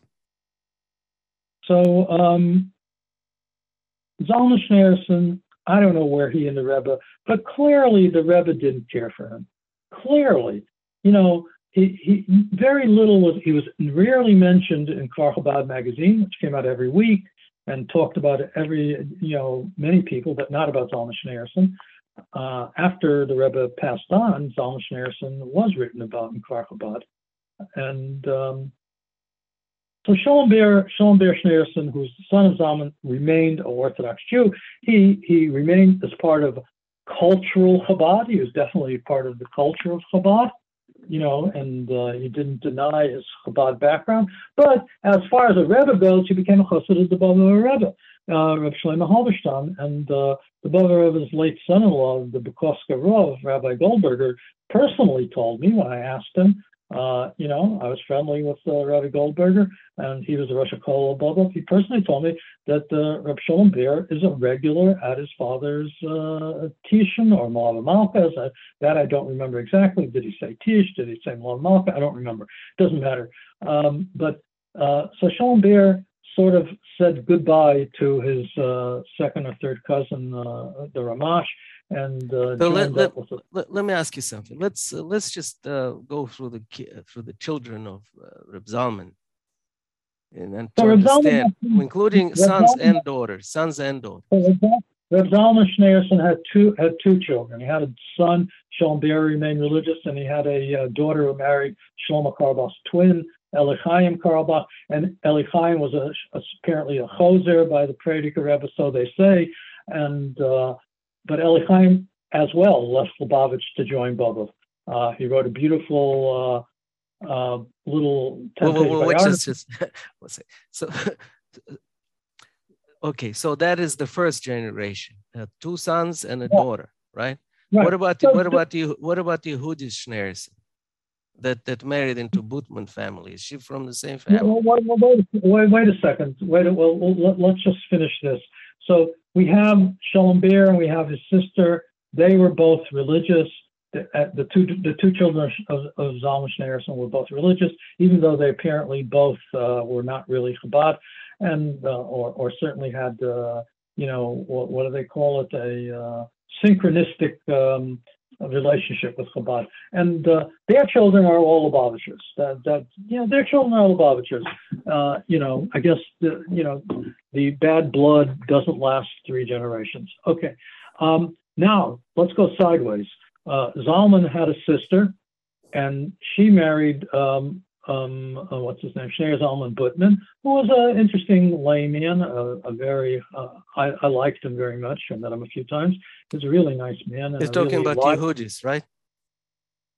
So um, Zalman Schneerson, I don't know where he and the Rebbe, but clearly the Rebbe didn't care for him. Clearly, you know, he, he very little was he was rarely mentioned in Kfar Chabad magazine, which came out every week and talked about every you know many people, but not about Zalman Schneerson. Uh, after the Rebbe passed on, Zalman Schneerson was written about in Kfar Chabad, and um, so Shalom Ber Schneerson, who's the son of Zalman, remained an Orthodox Jew. He he remained as part of cultural Chabad. He was definitely part of the culture of Chabad, you know, and uh, he didn't deny his Chabad background. But as far as a Rebbe goes, he became a chassid of the Bobov Rebbe, uh, Reb Shlomo Halberstam, and uh, the Bobov Rebbe's late son-in-law, the Bukovska Rav, Rabbi Goldberger, personally told me when I asked him uh, you know, I was friendly with uh, Rabbi Goldberger, and he was a Rosh Kol Baba. He personally told me that uh, Reb Shalom Ber is a regular at his father's uh, or Melave Malka. That I don't remember exactly. Did he say Tish? Did he say Melave Malka? I don't remember. Doesn't matter. Um, but uh, so Shalom Ber sort of said goodbye to his uh, second or third cousin, uh, the Ramash, and uh, so let, let, let, let, me ask you something. Let's uh, let's just uh, go through the through the children of uh, Reb Zalman, and, and to so understand, Zalman, including Reb sons Zalman, and daughters, sons and daughters. Reb Zalman Schneerson had two had two children. He had a son, Shalom Ber, remained religious, and he had a uh, daughter who married Shlomo Carlebach's twin, Elichaim Carlebach, and Elichaim was a, apparently a choser by the Frierdiker Rebbe, so they say, and uh, but Elichaim as well left Lubavitch to join Bobov. Uh, he wrote a beautiful uh, uh, little. Well, well, well, just, just, so Okay, so that is the first generation. Uh, two sons and a yeah. daughter, right? right? What about the, what about the what about the Yehudi Schneerson that that married into Butman family? Is she from the same family? Well, wait, wait, wait, wait a second. Wait, well, let, let's just finish this. So we have Ber and we have his sister. They were both religious. The, the two the two children of, of Zalman Schneerson were both religious, even though they apparently both uh, were not really Chabad, and uh, or or certainly had uh, you know what, what, do they call it a uh, synchronistic um, relationship with Chabad. And uh, their children are all Lubavitchers. That, that, you know, their children are Lubavitchers. Uh, you know, I guess, the, you know, the bad blood doesn't last three generations. Okay. Um, now, let's go sideways. Uh, Zalman had a sister, and she married um, um, uh, what's his name, Schneur Zalman Butman, who was an interesting layman, a, a very, uh, I, I, liked him very much. I met him a few times. He's a really nice man. He's talking really about Yehudis, right?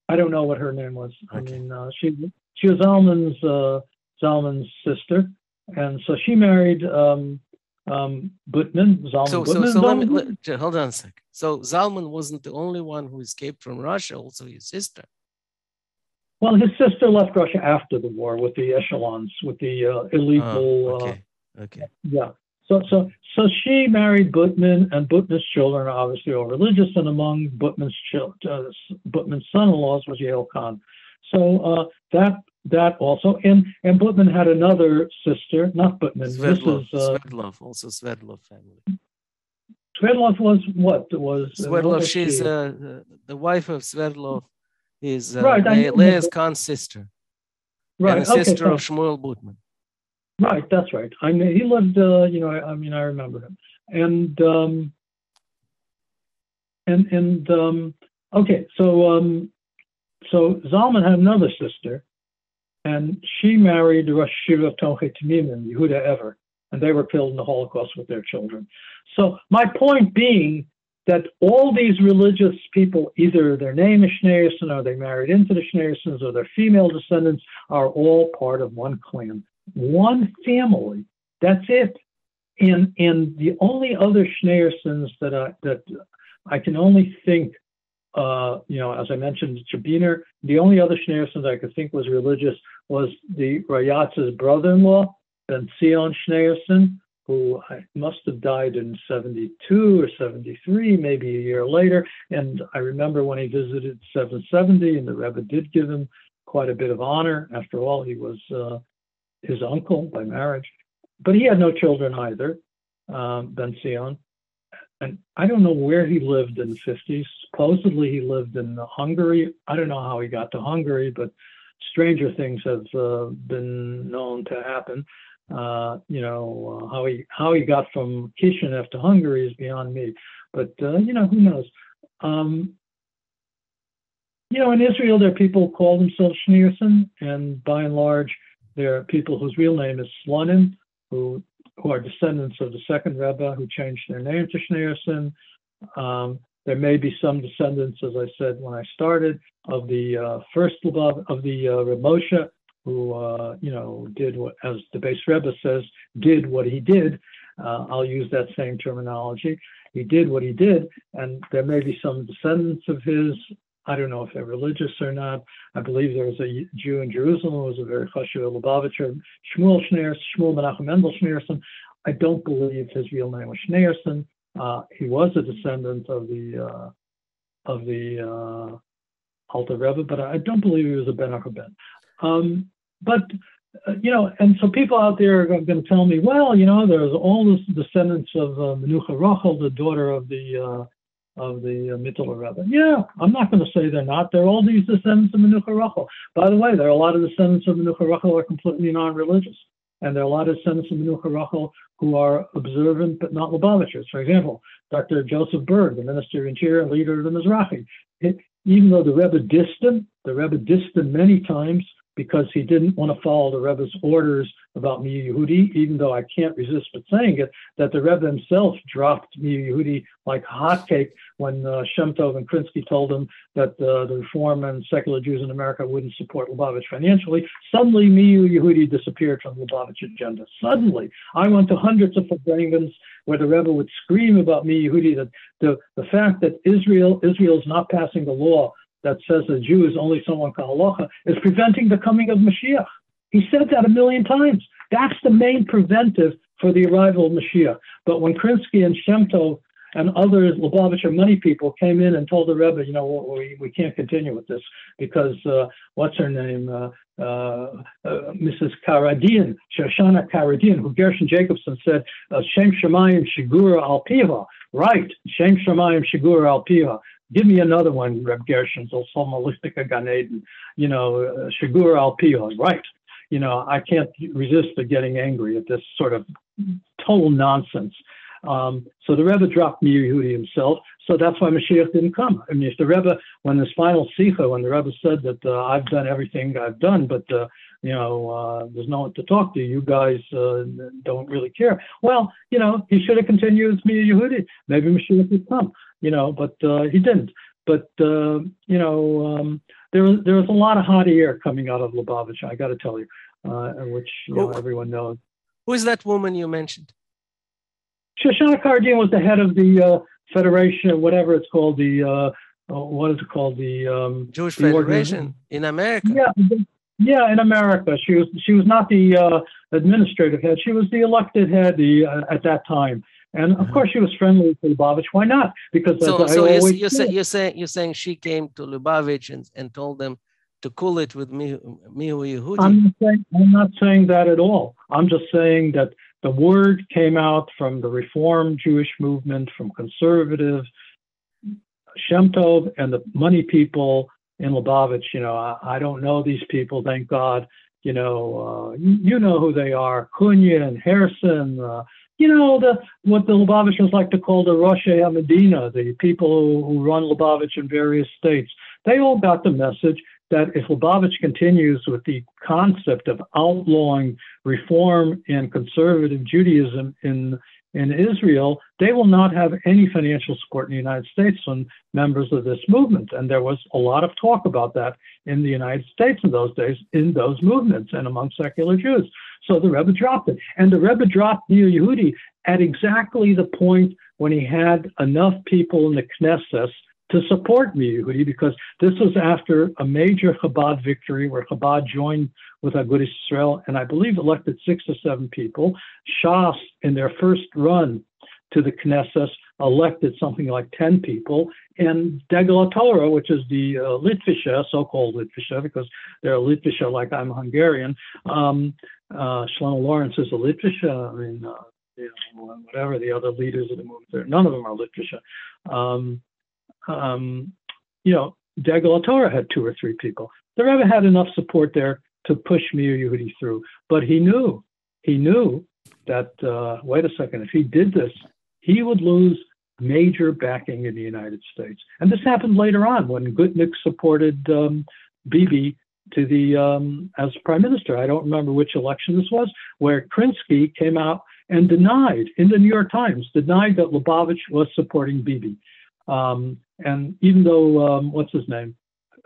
I don't know what her name was. Okay. I mean, uh, she she was Zalman's uh, Zalman's sister, and so she married um, um, Butman. Zalman so, Butman, so, so let me let, hold on a second. So Zalman wasn't the only one who escaped from Russia; also his sister. Well, his sister left Russia after the war with the echelons, with the uh, illegal. Oh, okay. Uh, okay. Yeah. So, so, so she married Butman, and Butman's children are obviously all religious, and among Butman's uh, Butman's son-in-laws was Yoel Kahn. So uh, that that also, and and Butman had another sister, not Butman. Sverdlov, this is, uh, Sverdlov, also Sverdlov family. Sverdlov was what was Sverdlov. She's uh, the wife of Sverdlov is uh, right, Le- Kahn's sister. Right. And the sister okay, of Shmuel Butman. Right, that's right. I mean, he lived. Uh, you know, I, I, mean, I remember him. And um, and and um, okay, so um, so Zalman had another sister, and she married Rosh Yeshiva of Tomchei Temimim, Yehuda Eber, and they were killed in the Holocaust with their children. So my point being that all these religious people, either their name is Schneerson or they married into the Schneersons or their female descendants, are all part of one clan, one family. That's it. And and the only other Schneersons that I that I can only think, uh, you know, as I mentioned, Chabiner, the only other Schneersons I could think was religious was the Rayatz's brother-in-law, Ben Sion Schneerson, who must have died in 72 or 73, maybe a year later. And I remember when he visited 770, and the Rebbe did give him quite a bit of honor. After all, he was uh, his uncle by marriage. But he had no children either, um, Ben Sion. And I don't know where he lived in the 50s. Supposedly he lived in Hungary. I don't know how he got to Hungary, but stranger things have uh, been known to happen. Uh, you know, uh, how he how he got from Kishinev to Hungary is beyond me. But uh, you know, who knows? Um, you know, in Israel, there are people who call themselves Schneerson, and by and large, there are people whose real name is Slonim, who who are descendants of the second Rebbe who changed their name to Schneerson. Um, there may be some descendants, as I said when I started, of the uh, first of the uh, Reb Moshe, who, uh, you know, did what, as the Beis Rebbi says, did what he did. Uh, I'll use that same terminology. He did what he did, and there may be some descendants of his. I don't know if they're religious or not. I believe there was a Jew in Jerusalem who was a very chashuv Lubavitcher, Shmuel Schneerson, Shmuel Menachem Mendel Schneerson. I don't believe his real name was Schneerson. Uh, he was a descendant of the uh, of the uh, Alter Rebbe, but I don't believe he was a Ben Ben. Um, but uh, you know, and so people out there are going to tell me, well, you know, there's all the descendants of uh, Menucha Rachel, the daughter of the uh, of the uh, Mittler Rebbe. Yeah, I'm not going to say they're not. They're all these descendants of Menucha Rachel. By the way, there are a lot of descendants of Menucha who are completely non-religious, and there are a lot of descendants of Menucha Rachel who are observant but not Lubavitchers. For example, Dr. Joseph Burg, the Minister of Interior and leader of the Mizrahi. It, even though the Rebbe dissed him, the Rebbe dissed him many times because he didn't want to follow the Rebbe's orders about Mi Yehudi, even though I can't resist but saying it, that the Rebbe himself dropped Mi Yehudi like hotcake when uh, Shem Tov and Krinsky told him that uh, the Reform and secular Jews in America wouldn't support Lubavitch financially. Suddenly, Mi Yehudi disappeared from the Lubavitch agenda. Suddenly, I went to hundreds of farbrengens where the Rebbe would scream about Mi Yehudi, that the, the fact that Israel Israel is not passing the law that says a Jew is only someone kahalacha is preventing the coming of Mashiach. He said that a million times. That's the main preventive for the arrival of Mashiach. But when Krinsky and Shemto and others, Lubavitcher money people, came in and told the Rebbe, you know, we, we can't continue with this because uh, what's her name? Uh, uh, uh Mrs. Cardin, Shoshana Cardin, who Gershon Jacobson said, uh, Shem Shemayim Shigura Al Piva. Right, Shem Shemayim Shigura Al Piva. Give me another one, Reb Gershon, Solmalistica Gan Eden, you know, uh, Shigur Al Right. You know, I can't resist the getting angry at this sort of total nonsense. Um, so the Rebbe dropped Mir Yehudi himself. So that's why Mashiach didn't come. I mean, if the Rebbe, when this final Sikha, when the Rebbe said that uh, I've done everything I've done, but uh, you know, uh, there's no one to talk to. You guys uh, don't really care. Well, you know, he should have continued with Mir Yehudi. Maybe Mashiach would come you know, but uh, he didn't. But uh, you know, um, there was there was a lot of hot air coming out of Lubavitch. I got to tell you, uh, which you know, everyone knows. Who is that woman you mentioned? Shoshana Cardin was the head of the uh, Federation, whatever it's called, the uh, uh, what is it called, the um, Jewish the Federation in America. Yeah, yeah, in America, she was she was not the uh, administrative head; she was the elected head the, uh, at that time. And of mm-hmm. course, she was friendly to Lubavitch. Why not? Because so, so you're, you're, say, you're, saying you're saying she came to Lubavitch and, and told them to cool it with me, Mihu Yehudi. I'm not, saying, I'm not saying that at all. I'm just saying that the word came out from the Reform Jewish movement, from conservative Shem Tov and the money people in Lubavitch. You know, I, I don't know these people, thank God. You know, uh, you, you, know who they are, Kunya and Harrison. Uh, you know, the what the Lubavitchers like to call the Roshei Medina, the people who, who run Lubavitch in various states. They all got the message that if Lubavitch continues with the concept of outlawing reform and conservative Judaism in in Israel, they will not have any financial support in the United States from members of this movement. And there was a lot of talk about that in the United States in those days, in those movements and among secular Jews. So the Rebbe dropped it. And the Rebbe dropped Mir Yehudi at exactly the point when he had enough people in the Knesset to support Mir Yehudi, because this was after a major Chabad victory where Chabad joined with Agudas Israel and I believe elected six or seven people. Shas, in their first run to the Knesset, elected something like 10 people. And Degel Torah, which is the uh, Litvisha, so-called Litvisha, because they're Litvisha like I'm Hungarian, um, uh, Shlomo Lorincz is a Litvisha. I mean, uh, you know, whatever the other leaders of the movement, there, none of them are Litvisha. Um, um, you know, Degel Torah had two or three people. The Rebbe had enough support there to push Mir Yehudi through, but he knew, he knew that, uh, wait a second, if he did this, he would lose major backing in the United States. And this happened later on when Gutnick supported um, Bibi to the um, as prime minister. I don't remember which election this was, where Krinsky came out and denied in the New York Times denied that Lubavitch was supporting Bibi. Um, and even though um, what's his name,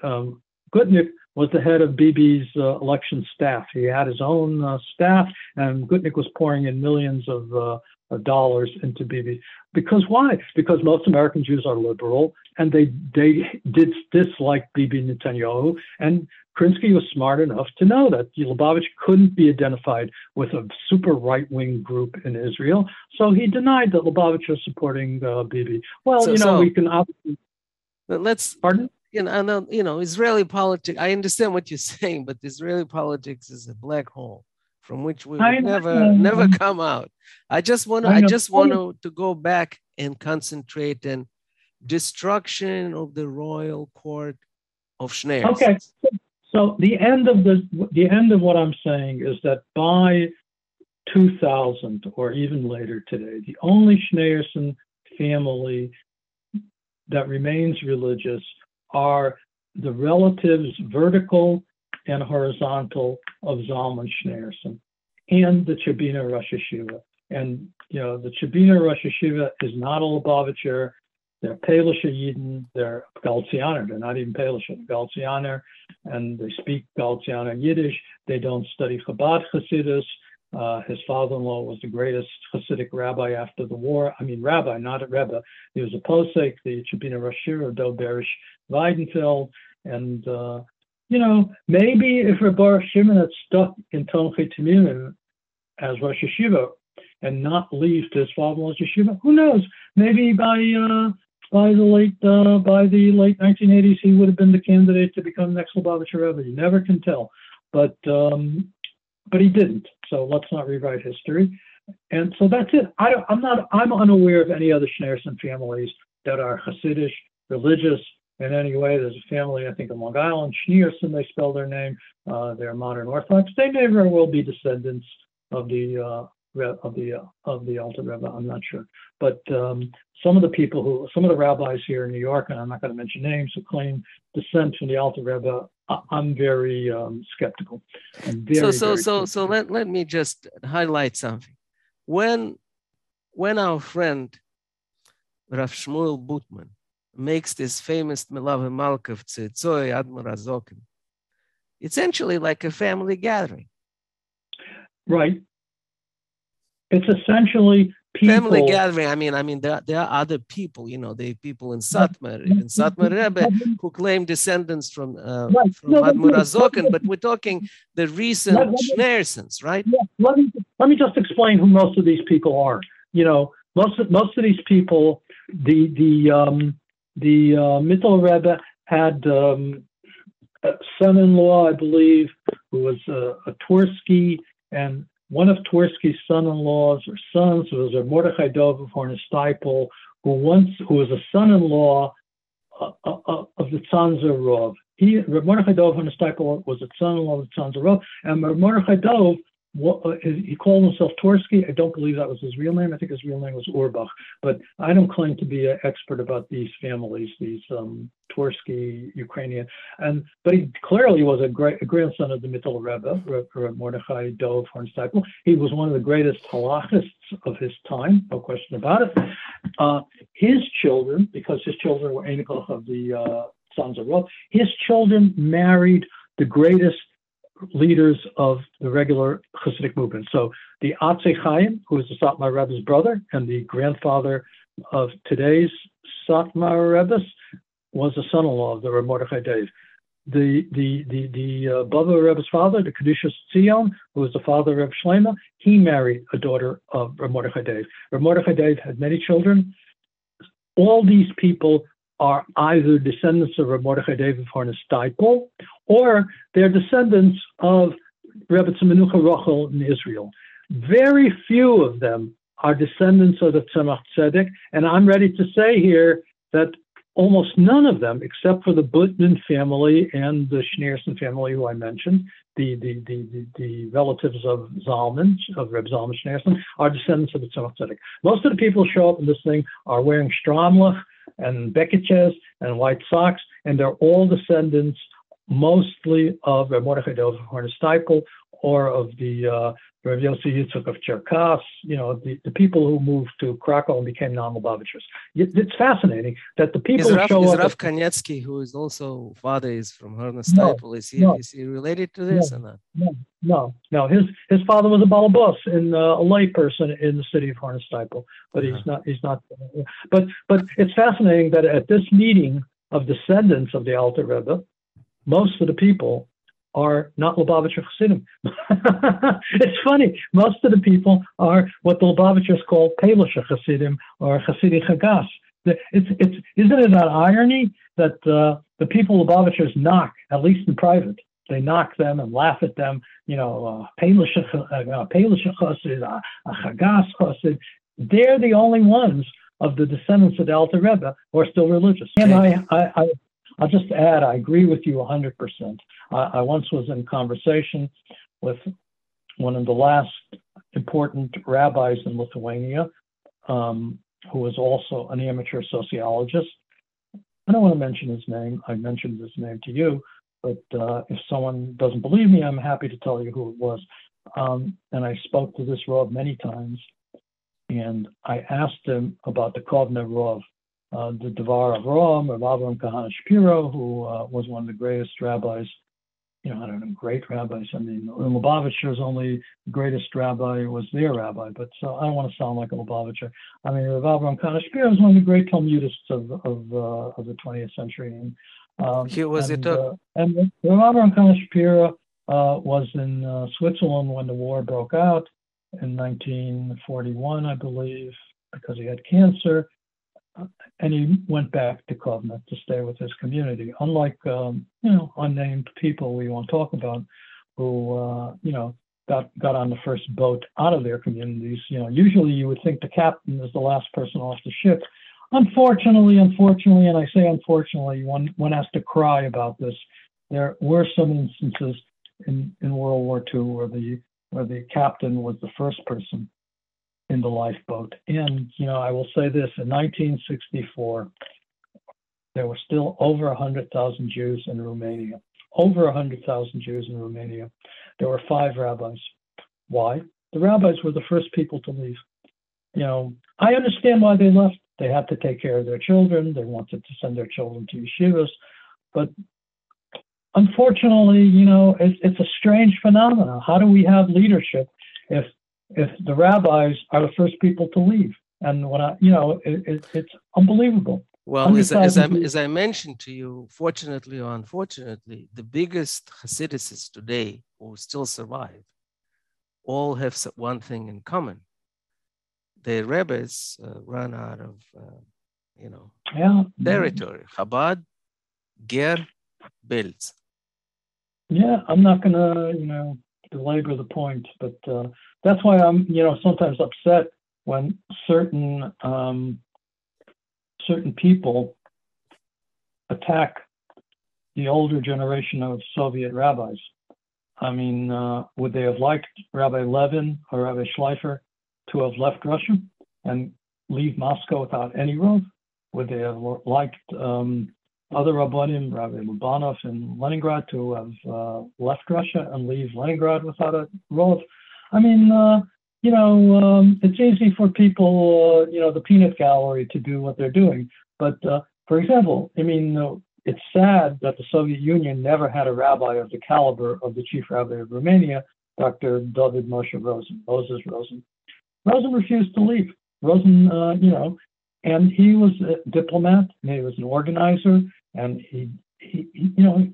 um, Gutnick was the head of Bibi's uh, election staff. He had his own uh, staff, and Gutnick was pouring in millions of uh, dollars into Bibi. Because why? Because most American Jews are liberal, and they they did dislike Bibi Netanyahu. And Krinsky was smart enough to know that Lubavitch couldn't be identified with a super right wing group in Israel, so he denied that Lubavitch was supporting uh, Bibi. Well, so, you know, so we can obviously. Let's pardon. You know, you know, Israeli politics. I understand what you're saying, but Israeli politics is a black hole from which we will never never come out. I just want to I, I just want to, to go back and concentrate on destruction of the royal court of Schneers. Okay. So the end of the the end of what I'm saying is that by 2000 or even later today, the only Schneerson family that remains religious are the relatives, vertical and horizontal of Zalman Schneerson and the Chabiner Rosh Yeshiva. And, you know, the Chabiner Rosh Yeshiva is not a Lubavitcher. They're Palisha Yidden, they're Galzianer. They're not even Palisha, Galzianer. And they speak Galzianer Yiddish. They don't study Chabad Hasidus. Uh, his father-in-law was the greatest Hasidic rabbi after the war. I mean, rabbi, not a rebbe. He was a posek, the Chabiner Rosh Yeshiva, Dov Berish Weidenfeld. And, uh, you know, maybe if Rabbi Shimon had stuck in Tomchei Temimim as Rosh Yeshiva and not leave his father-in-law's yeshiva, who knows? Maybe by uh, by the late uh, by the late 1980s, he would have been the candidate to become next Lubavitcher Rebbe. You never can tell, but um, but he didn't. So let's not rewrite history. And so that's it. I am not. I'm unaware of any other Schneerson families that are Hasidic, religious, in any way. There's a family, I think, in Long Island, Schneerson, they spell their name. Uh, they're modern Orthodox. They may very well be descendants of the uh, of the uh, of the Alter Rebbe. I'm not sure, but um, some of the people who, some of the rabbis here in New York, and I'm not going to mention names, who claim descent from the Alter Rebbe, I'm very um, skeptical. Very, so so so skeptical. so let let me just highlight something. When when our friend Rav Shmuel Butman makes this famous Melave Malkov Tzitzoy Admor Azokim. Essentially like a family gathering. Right. It's essentially people. Family gathering. I mean, I mean, there, there are other people, you know, the people in Satmar, in Satmar Rebbe, who claim descendants from, uh, right. from no, but we're talking the recent Schneersons, right? Yeah. Let, me, let me just explain who most of these people are. You know, most of, most of these people, the, the, um, the uh, Mittel Rebbe had um, a son-in-law, I believe, who was a, a Twersky, and one of Twersky's son-in-laws or sons was a Mordechai Dov Hornesteipel, who once who was a son-in-law uh, uh, uh of the Tzanzer Rov. He, Mordechai Dov Hornesteipel was a son-in-law of the Tzanzer Rov, and Mordechai Dov uh, he called himself Torsky. I don't believe that was his real name. I think his real name was Urbach. But I don't claim to be an expert about these families, these um, Torsky Ukrainian. And but he clearly was a great a grandson of the Mittel Rebbe, Rebbe Mordechai Dov Hornsteipel. He was one of the greatest halachists of his time, no question about it. Uh, his children, because his children were Enoch of the uh, sons of Rov, his children married the greatest leaders of the regular Hasidic movement. So the Atze Chaim, who is the Satmar Rebbe's brother and the grandfather of today's Satmar Rebbe, was a son-in-law of the Reb Mordechai Dov. The the the the uh, Bobov Rebbe's father, the Kedushas Tzion, who was the father of Shlema, he married a daughter of Reb Mordechai Dov. Reb Mordechai Dov had many children. All these people are either descendants of Reb Mordechai David Hornesteipel, or they're descendants of Rebbe Menucha Rochel in Israel. Very few of them are descendants of the Tzemach Tzedek, and I'm ready to say here that almost none of them, except for the Butman family and the Schneerson family, who I mentioned, the, the, the, the, relatives of Zalman, of Reb Zalman Schneerson, are descendants of the Tzemach Tzedek. Most of the people who show up in this thing are wearing Stramlach, and Beketches and White Sox, and they're all descendants mostly of Mordechai Dov Hornesteipel or of the uh, Rav Yitzchak of Cherkas, you know, the, the people who moved to Krakow and became non-Lubavitchers. It's fascinating that the people is Rav, show is up... Rav who is also father is from Hornesteipel, no, is, he, no, is he related to this no, or not? No, no, no. His his father was a balabus in uh, a layperson in the city of Hornesteipel, but uh-huh. he's not. He's not. Uh, but but it's fascinating that at this meeting of descendants of the Alter Rebbe, most of the people are not Lubavitcher Chassidim. it's funny. Most of the people are what the Lubavitchers call Pelisha Chassidim or Hasidic Chagas. It's, it's, isn't it an irony that uh, the people Lubavitchers knock, at least in private, they knock them and laugh at them, you know, Pelisha uh, Chassid, uh, Chagas Chassid. They're the only ones of the descendants of the Alter Rebbe who are still religious. And I, I, I I'll just add, I agree with you 100%. I, I once was in conversation with one of the last important rabbis in Lithuania, um, who was also an amateur sociologist. I don't want to mention his name. I mentioned his name to you, but uh, if someone doesn't believe me, I'm happy to tell you who it was. Um, and I spoke to this Rav many times, and I asked him about the Kovner Rav, uh, the Devar of Rom, Rav Avram Kahana Shapiro, who uh, was one of the greatest rabbis you know, I don't know, great rabbis. I mean, Lubavitcher's only greatest rabbi was their rabbi, but so I don't want to sound like a Lubavitcher. I mean, Rav Avraham Kahana Shapiro was one of the great Talmudists of of, uh, of the 20th century. And, um, he was and, it. Uh, and Rav Avraham Kahana Shapiro uh, was in uh, Switzerland when the war broke out in 1941, I believe, because he had cancer and he went back to Kovna to stay with his community. Unlike um, you know unnamed people we won't talk about, who uh, you know got got on the first boat out of their communities. You know, usually you would think the captain is the last person off the ship. Unfortunately, unfortunately, and I say unfortunately, one one has to cry about this. There were some instances in in World War II where the where the captain was the first person in the lifeboat. And, you know, I will say this in 1964, there were still over 100,000 Jews in Romania. Over 100,000 Jews in Romania. There were five rabbis. Why? The rabbis were the first people to leave. You know, I understand why they left. They had to take care of their children. They wanted to send their children to yeshivas. But unfortunately, you know, it's, it's a strange phenomenon. How do we have leadership if if the rabbis are the first people to leave. And when I, you know, it, it, it's unbelievable. Well, as, as, I, as I mentioned to you, fortunately or unfortunately, the biggest Hasidicists today who still survive all have one thing in common. The rabbis uh, run out of, uh, you know, yeah. territory. Chabad, Ger, Belz. Yeah, I'm not going to, you know, belabor the point, but uh, that's why I'm, you know, sometimes upset when certain um, certain people attack the older generation of Soviet rabbis. I mean, uh, would they have liked Rabbi Levin or Rabbi Schleifer to have left Russia and leave Moscow without any road? Would they have liked um, other Rabbanim, Rabbi Lubanov in Leningrad, to have uh, left Russia and leave Leningrad without a road? I mean, uh, you know, um, it's easy for people, uh, you know, the peanut gallery to do what they're doing. But uh, for example, I mean, uh, it's sad that the Soviet Union never had a rabbi of the caliber of the chief rabbi of Romania, Dr. David Moshe Rosen, Moses Rosen. Rosen refused to leave. Rosen, uh, you know, and he was a diplomat, and he was an organizer, and he, he, he, you know,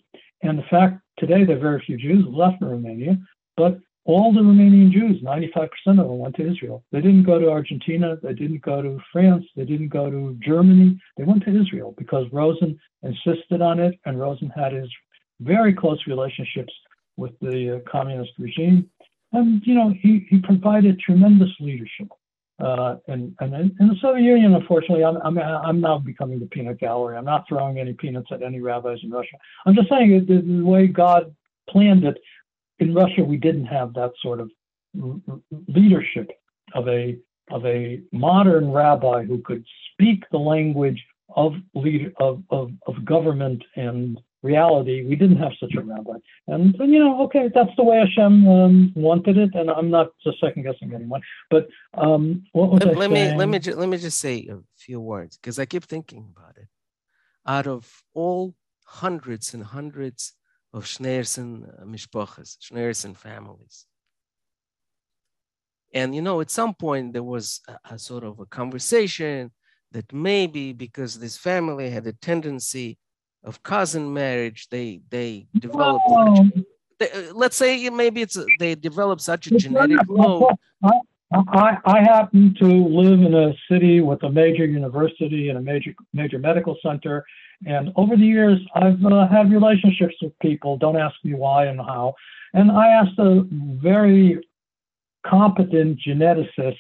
and the fact today there are very few Jews left in Romania, but all the Romanian Jews, 95% of them went to Israel. They didn't go to Argentina. They didn't go to France. They didn't go to Germany. They went to Israel because Rosen insisted on it, and Rosen had his very close relationships with the uh, communist regime. And, you know, he, he provided tremendous leadership. Uh, and, in the Soviet Union, unfortunately, I'm, I'm, I'm now becoming the peanut gallery. I'm not throwing any peanuts at any rabbis in Russia. I'm just saying the, the way God planned it, in Russia, we didn't have that sort of leadership of a of a modern rabbi who could speak the language of leader of, of, of government and reality. We didn't have such a rabbi, and, and you know, okay, that's the way Hashem um, wanted it, and I'm not just second guessing anyone. But um, what was let, I let me let me ju- let me just say a few words because I keep thinking about it. Out of all hundreds and hundreds of Schneerson uh, mishpachas, Schneerson families. And you know, at some point there was a, a, sort of a conversation that maybe because this family had a tendency of cousin marriage, they they developed. Such, they, uh, let's say maybe it's a, they develop such a genetic load. I, I happen to live in a city with a major university and a major major medical center, and over the years, I've uh, had relationships with people. Don't ask me why and how. And I asked a very competent geneticist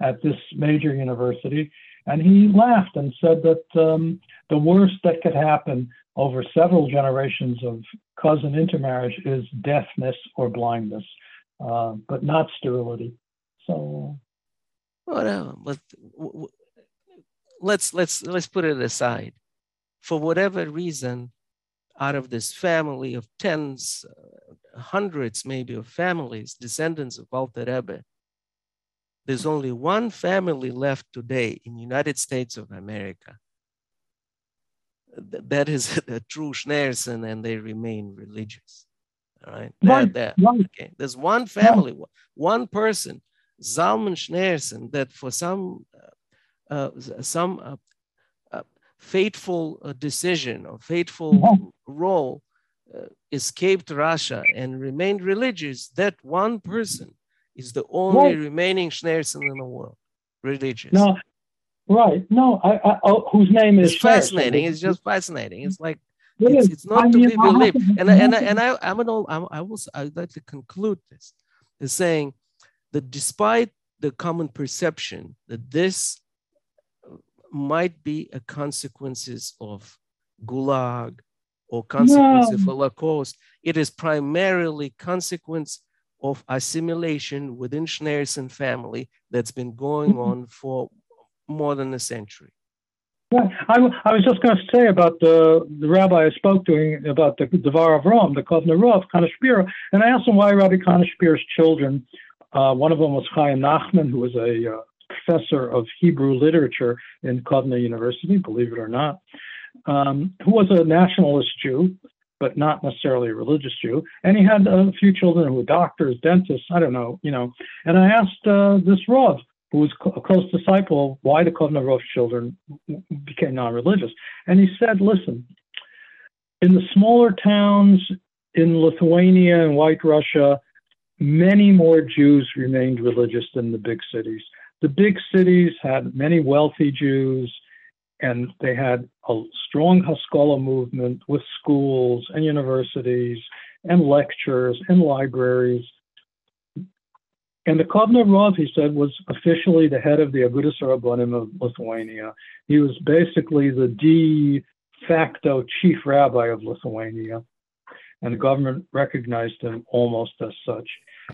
at this major university, and he laughed and said that um, the worst that could happen over several generations of cousin intermarriage is deafness or blindness, uh, but not sterility. So, well, but let's let's let's put it aside for whatever reason, out of this family of tens, uh, hundreds maybe of families, descendants of Alter Rebbe, there's only one family left today in United States of America. That is a true Schneerson and they remain religious. All right. Right, okay. There's one family, one person, Zalman Schneerson, that for some uh, uh, some uh, uh fateful uh, decision or fateful Yeah. role uh, escaped Russia and remained religious. That one person is the only remaining Schneerson in the world, religious. No, right. No, I, I, oh, whose name is it's fascinating. It's just fascinating. It's like It it's, it's not I to mean, be I believed. And I I- and I, and I I'm an old, I'm, I will I'd like to conclude this is saying that despite the common perception that this might be a consequences of gulag or consequence of No. Holocaust, it is primarily consequence of assimilation within Schneerson family that's been going Mhm. on for more than a century. I I, I was just going to say about the, the rabbi I spoke to about the Devar of Rome, the Kovner Rav, Kanashpira, and I asked him why Rabbi Kanashpira's children, uh, one of them was Chaim Nachman, who was a uh, professor of Hebrew literature in Kovner University, believe it or not, um, who was a nationalist Jew, but not necessarily a religious Jew. And he had a few children who were doctors, dentists, I don't know, you know. And I asked uh, this Rav, who was a close disciple of why the Kovner Rav children became non-religious. And he said, listen, in the smaller towns in Lithuania and White Russia, many more Jews remained religious than the big cities. The big cities had many wealthy Jews, and they had a strong Haskalah movement with schools and universities and lectures and libraries. And the Kovner Rav, he said, was officially the head of the Agudas Rabbanim of Lithuania. He was basically the de facto chief rabbi of Lithuania, and the government recognized him almost as such.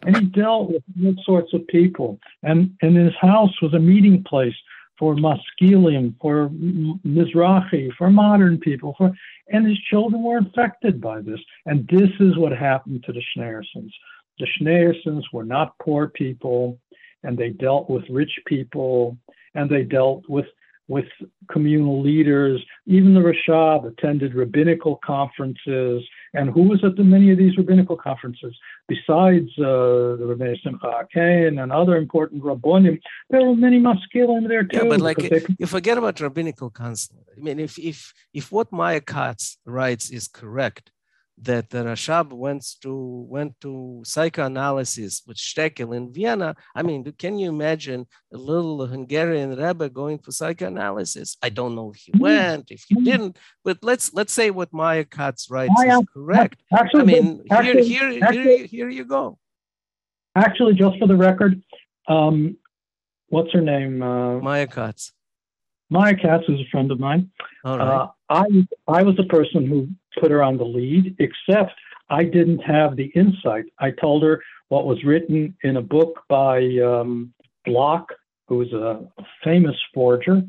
And he dealt with all sorts of people. And, and his house was a meeting place for Maskilim, for Mizrahi, for modern people, for, and his children were infected by this. And this is what happened to the Schneersons. The Schneersons were not poor people, and they dealt with rich people, and they dealt with with communal leaders. Even the Rashab attended rabbinical conferences. And who was at the many of these rabbinical conferences? Besides uh, the Rabbi Simcha Akain and other important rabbonim, there were many maskilim there too. Yeah, but like they- you forget about rabbinical council. I mean, if if if what Maya Katz writes is correct, that the Rashab went to went to psychoanalysis with Stekel in Vienna. I mean, can you imagine a little Hungarian Rebbe going for psychoanalysis? I don't know if he Mhm. went, if he Mhm. didn't, but let's let's say what Maya Katz writes Maya- is correct. actually, I mean, here actually, here here actually- you- here you go. actually, just for the record, um, what's her name? Uh, Maya Katz. Maya Katz is a friend of mine. All right. Uh, I I was the person who put her on the lead, except I didn't have the insight. I told her what was written in a book by um, Bloch, who was a famous forger.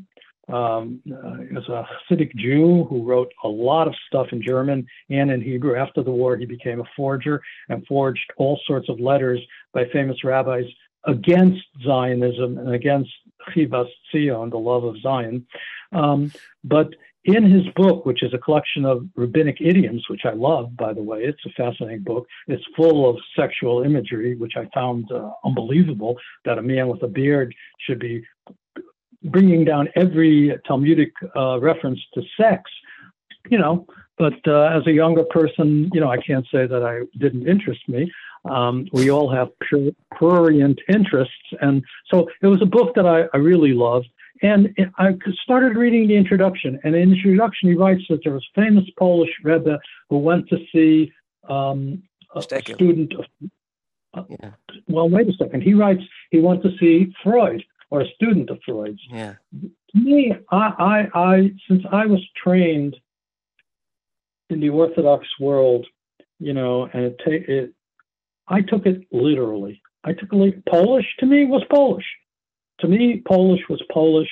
Um, uh, he was a Hasidic Jew who wrote a lot of stuff in German and in Hebrew. After the war, he became a forger and forged all sorts of letters by famous rabbis against Zionism and against Chivas Zion, the love of Zion. Um, but in his book, which is a collection of rabbinic idioms, which I love, by the way, it's a fascinating book. It's full of sexual imagery, which I found uh, unbelievable that a man with a beard should be bringing down every Talmudic uh, reference to sex. You know, but uh, as a younger person, you know, I can't say that I didn't interest me. Um, we all have prurient interests, and so it was a book that I, I really loved. And I started reading the introduction, and in the introduction, he writes that there was a famous Polish Rebbe who went to see um, a, student of. uh, Yeah. Well, wait a second. He writes he went to see Freud or a student of Freud's. Yeah. Me, I, I, I, since I was trained in the Orthodox world, you know, and it, ta- it I took it literally. I took it li- Polish to me was Polish. To me, Polish was Polish.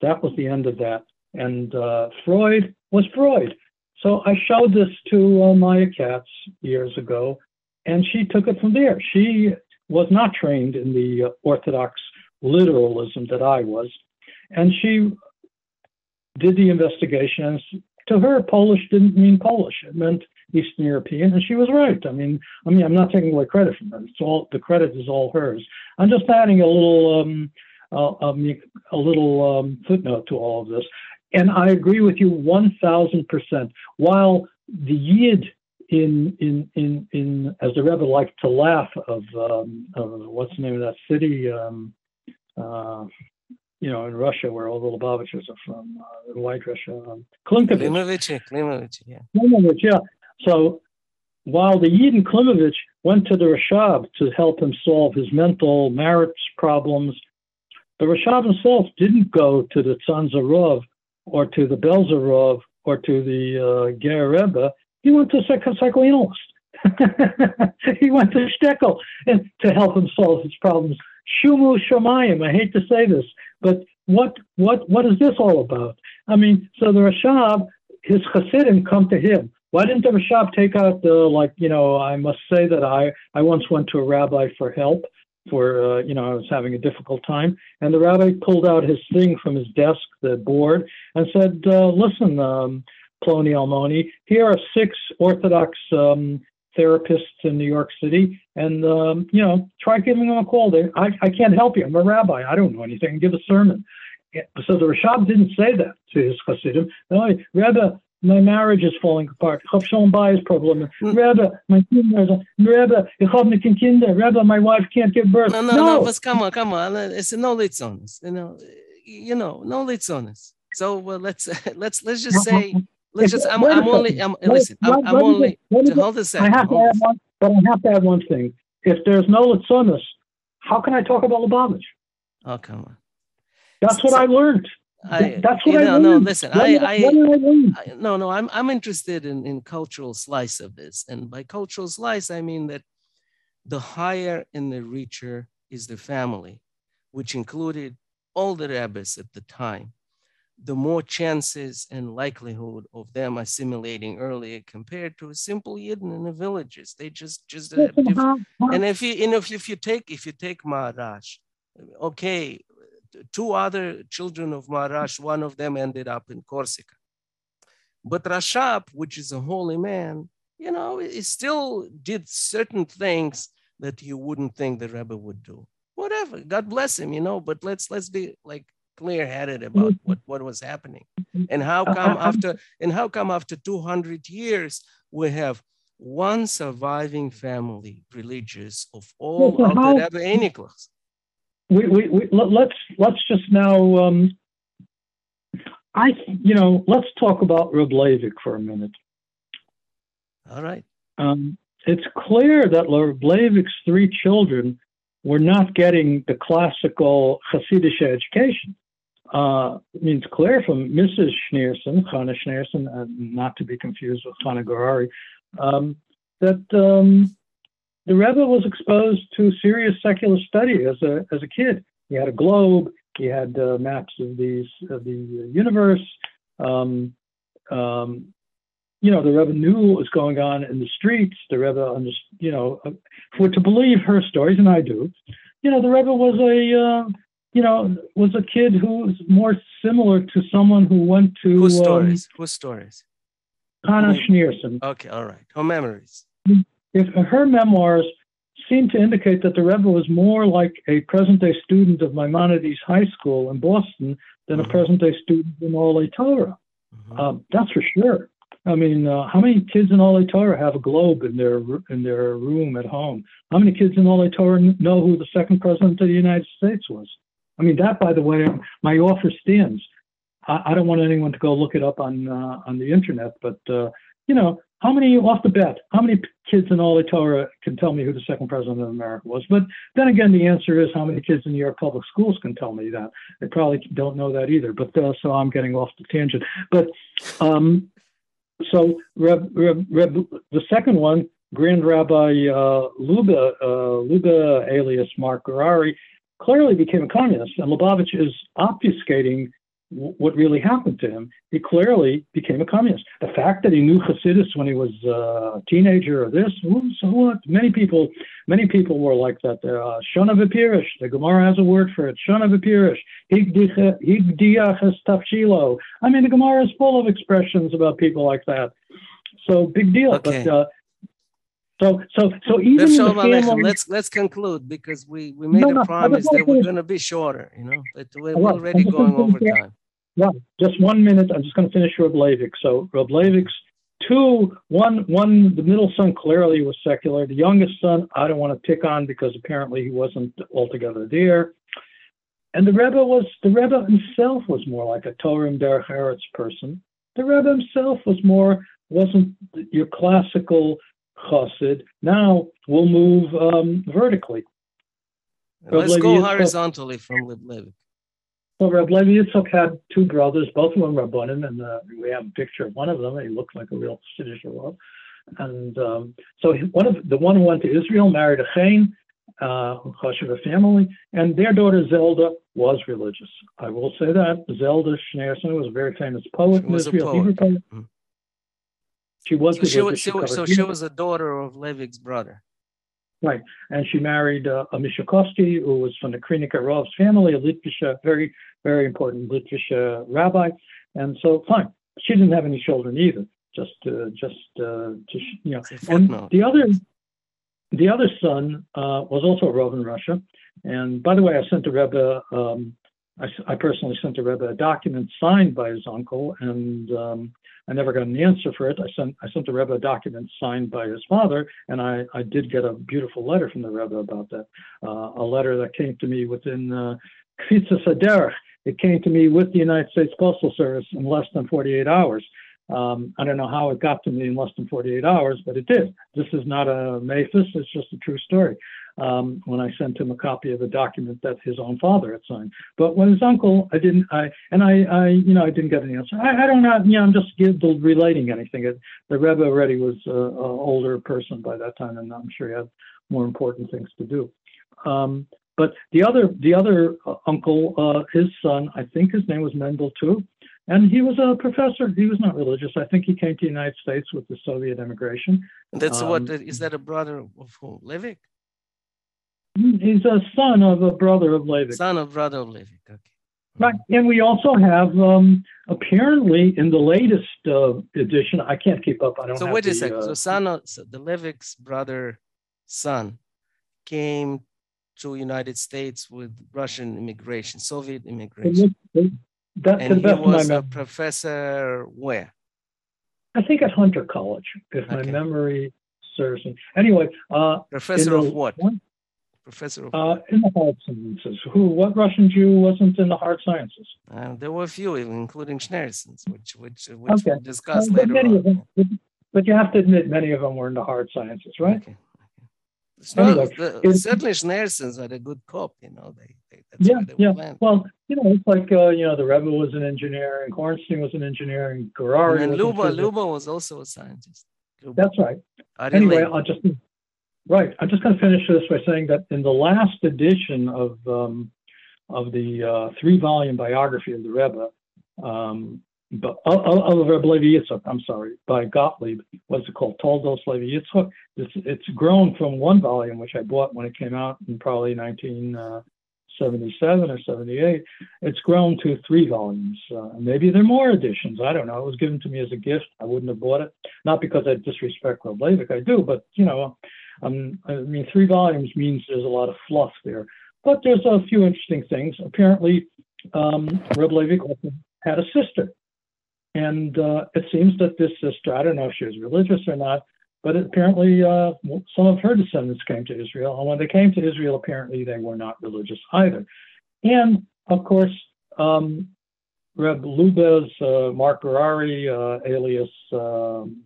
That was the end of that. And uh, Freud was Freud. So I showed this to uh, Maya Katz years ago, and she took it from there. She was not trained in the uh, Orthodox literalism that I was, and she did the investigation. To her, Polish didn't mean Polish; it meant Eastern European, and she was right. I mean, I mean, I'm not taking away credit from her. It's all the credit is all hers. I'm just adding a little, um, uh, make a little um, footnote to all of this. And I agree with you 1,000%. While the Yid in, in, in, in, as the Rebbe liked to laugh of, um, of what's the name of that city? Um, uh, you know, in Russia, where all the Lubavitchers are from, uh, in White Russia, um, Klimovich. Klimovich, yeah. Klimovich, yeah. So while the Yid in Klimovich went to the Rashab to help him solve his mental marriage problems, the Rashab himself didn't go to the Tzanzarov or to the Belzerov or to the uh, Ger Rebbe, he went to a psych- psychoanalyst. he went to Stekel and to help him solve his problems. Shumu Shamayim. I hate to say this, but what what what is this all about? I mean, so the Rashab, his Hasidim come to him. Why didn't the Rashab take out the like? You know, I must say that I I once went to a rabbi for help, for, uh, you know, I was having a difficult time. And the rabbi pulled out his thing from his desk, the board, and said, uh, listen, um, Ploni Almoni, here are six Orthodox um, therapists in New York City, and, um, you know, try giving them a call. They, I, I can't help you. I'm a rabbi. I don't know anything. Give a sermon. So the Rashab didn't say that to his Hasidim. No, Rabbi, my marriage is falling apart. Ich habe schon Problemen. Mm. Rebbe, my Kinder, Rebbe, ich habe nicht Kinder. Rebbe, my wife can't give birth. No, no, no, no but come on, come on. It's no leads on us. You know, you know, no leads on us. So well, let's let's let's just say let's just. I'm, I'm only. I'm listen. I'm, I'm only. To hold a second. I have to add one, but I have to add one thing. If there's no Litzonis, how can I talk about Lubavitch? Oh come on. That's what so, I learned. I, That's what I know. No, listen, I, I, I, no, no, I'm, I'm interested in, in cultural slice of this. And by cultural slice, I mean that the higher and the richer is the family, which included all the rabbis at the time, the more chances and likelihood of them assimilating earlier compared to a simple Yidden in the villages. They just, just, uh, and if you, and if, if you take, if you take Maharash, okay, two other children of Maharash, one of them ended up in Corsica. But Rashab, which is a holy man, you know, he still did certain things that you wouldn't think the Rebbe would do. Whatever, God bless him, you know. But let's let's be like clear-headed about what, what was happening, and how uh, come uh, um after and how come after 200 years we have one surviving family religious of all of the Rebbe Eniklas we, we, we let's let's just now um, I you know let's talk about Reb Leivik for a minute. All right. Um, it's clear that Reb Leivik's three children were not getting the classical Hasidic education. Uh, I mean, it's clear from Mrs. Schneerson, Chana Schneerson, uh, not to be confused with Chana Gurary, um, that um, the Rebbe was exposed to serious secular study as a as a kid. He had a globe. He had uh, maps of these of the universe. Um, um, you know, the Rebbe knew what was going on in the streets. The Rebbe, you know, uh, for to believe her stories, and I do. You know, the Rebbe was a uh, you know was a kid who was more similar to someone who went to whose um, stories? Um, whose stories? Hannah Schneerson. Okay, all right. Her memories if her memoirs seem to indicate that the Rebbe was more like a present day student of Maimonides High School in Boston than mm-hmm. a present day student in Oholei Torah. Mm-hmm. Um, that's for sure. I mean, uh, how many kids in Oholei Torah have a globe in their in their room at home? How many kids in Oholei Torah know who the second president of the United States was? I mean, that, by the way, my offer stands. I, I don't want anyone to go look it up on uh, on the internet, but uh, you know, how many off the bat? How many kids in Oholei Torah can tell me who the second president of America was? But then again, the answer is how many kids in New York public schools can tell me that? They probably don't know that either. But uh, so I'm getting off the tangent. But um, so Reb, Reb, Reb, the second one, Grand Rabbi uh, Luba, uh, Luba alias Mark Gurary, clearly became a communist, and Lubavitch is obfuscating what really happened to him. He clearly became a communist. The fact that he knew Hasidus when he was a teenager or this, so what? Many people, many people were like that. Uh, Shona v'pirish. The Gemara has a word for it. Shona v'pirish. Higdiach tafshilo. I mean, the Gemara is full of expressions about people like that. So big deal. Okay. But uh, so, so, so even family, let's let's conclude because we we made no, a promise that we're going to be shorter, you know. But we're already going over time. Yeah, just one minute. I'm just going to finish Reb Leivik. So Reb Leivik's two, one, one. The middle son clearly was secular. The youngest son, I don't want to pick on because apparently he wasn't altogether there. And the Rebbe was the Rebbe himself was more like a Torah Derech Eretz person. The Rebbe himself was more wasn't your classical chassid. Now we'll move um, vertically. Let's go horizontally from Reb Levi. Well, Reb Levi Yitzchak had two brothers, both of them Rabbanim, and uh, we have a picture of one of them. He looked like a real Siddish And um, so one of the one who went to Israel married a Chain, uh, a family, and their daughter Zelda was religious. I will say that Zelda Schneerson was a very famous poet in Israel. Poet. Mm-hmm. She was so she was, she was so she was a daughter of Levik's brother. Right, and she married uh, a Mishkovsky, who was from the Krinika Rov's family, a Litvisha, very, very important Litvisha rabbi. And so, fine. She didn't have any children either. Just, uh, just, uh, you know. And the other, the other son uh, was also a Rov in Russia. And by the way, I sent the Rebbe, um, I, I, personally sent the Rebbe a document signed by his uncle, and um, I never got an answer for it. I sent I sent the Rebbe a document signed by his father, and I, I did get a beautiful letter from the Rebbe about that. Uh, a letter that came to me within uh, Kvitza It came to me with the United States Postal Service in less than 48 hours. Um, I don't know how it got to me in less than 48 hours, but it did. This is not a Maphis, it's just a true story. Um, when I sent him a copy of a document that his own father had signed. But when his uncle, I didn't, I, and I, I you know, I didn't get an answer. I, I don't know, you know, I'm just relating anything. The Rebbe already was an older person by that time, and I'm sure he had more important things to do. Um, but the other, the other uh, uncle, uh, his son, I think his name was Mendel too. And he was a professor. He was not religious. I think he came to the United States with the Soviet immigration. That's um, what is that a brother of who? Levik? He's a son of a brother of Levik. Son of brother of Levik. Okay. Right, and we also have um, apparently in the latest uh, edition. I can't keep up. I don't. So wait the, a second. Uh, so son, of, so the Levik's brother, son, came to United States with Russian immigration, Soviet immigration. That's and he was a professor where? I think at Hunter College, if okay. my memory serves me. Anyway, uh, professor of what? One, professor of uh, in the hard sciences. Who? What Russian Jew wasn't in the hard sciences? Uh, there were a few, including Schneerson's, which which which okay. we'll discuss uh, later on. Them, but you have to admit, many of them were in the hard sciences, right? Okay. Anyway, the, certainly Schneerson's had a good cop, you know. They, they yeah, yeah. Planned. Well, you know, it's like uh, you know, the Rebbe was an engineer, and Hornstein was an engineer, and Gurary. And Luba, Luba was also a scientist. Luba. That's right. Anyway, I'll just right. I'm just going to finish this by saying that in the last edition of um, of the uh, three-volume biography of the Rebbe, um, but Rebbe Levi Yitzchak, I'm sorry, by Gottlieb. What's it called? Toldos Levi Yitzchak. It's, it's grown from one volume, which I bought when it came out in probably 1977 uh, or 78. It's grown to three volumes. Uh, maybe there are more editions. I don't know. It was given to me as a gift. I wouldn't have bought it. Not because I disrespect Reb Leivik. I do, but you know, um, I mean, three volumes means there's a lot of fluff there. But there's a few interesting things. Apparently, um, Reb Leivik had a sister and uh, it seems that this sister, I don't know if she was religious or not, but apparently uh, some of her descendants came to Israel. And when they came to Israel, apparently they were not religious either. And of course, um, Reb Lubez, uh, Mark Gurary, uh, alias um,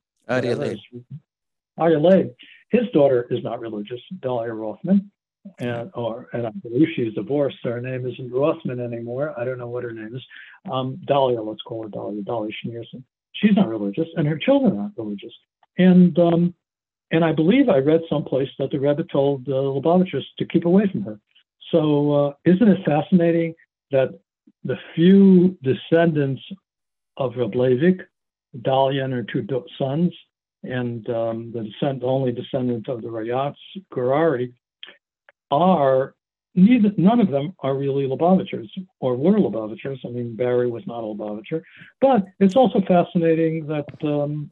his daughter is not religious, Dahlia Rothman and or and I believe she's divorced. Her name isn't Rothman anymore. I don't know what her name is. Um, Dahlia, let's call her Dahlia, Dahlia Schneerson. She's not religious, and her children aren't religious. And um, and I believe I read someplace that the Rebbe told the Lubavitchers to keep away from her. So uh, isn't it fascinating that the few descendants of Reb Leivik, Dalia and her two sons, and um, the only descendant of the Rayatz, Gurary, are neither none of them are really Lubavitchers or were Lubavitchers. I mean, Barry was not a Lubavitcher, but it's also fascinating that um,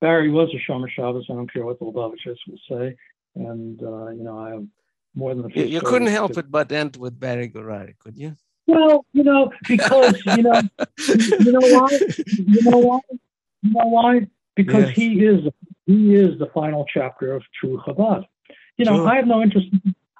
Barry was a Shomer Shabbos. I don't care what the Lubavitchers will say, and uh, you know, I have more than a few. You, you couldn't help to... it but end with Barry Gurary, could you? Well, you know, because you know, you know why? You know why? You know why? Because yes. he is he is the final chapter of true Chabad. You know, sure. I have no interest.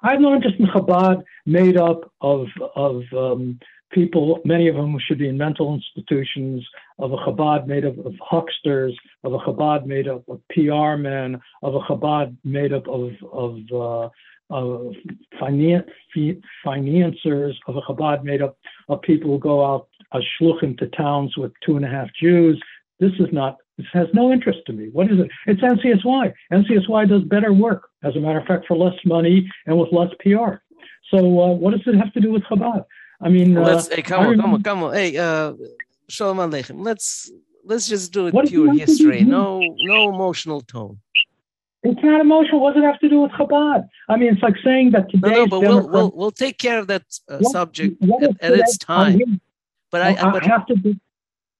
I have no interest in Chabad made up of of um, people, many of them should be in mental institutions, of a Chabad made up of hucksters, of a Chabad made up of PR men, of a Chabad made up of of, uh, of finance, financiers, of a Chabad made up of people who go out as shluchim to towns with two and a half Jews. This is not. This has no interest to me. What is it? It's NCSY. NCSY does better work, as a matter of fact, for less money and with less PR. So uh, what does it have to do with Chabad? I mean, let's uh, hey, come on, come on, come on. Hey, uh, Sholem Aleichem. Let's let's just do it pure history. No, no emotional tone. It's not emotional. What does it have to do with Chabad? I mean, it's like saying that today. No, no, but we'll, we'll, we'll take care of that uh, what, subject what at, at its time. But I, I, but, have to. Do,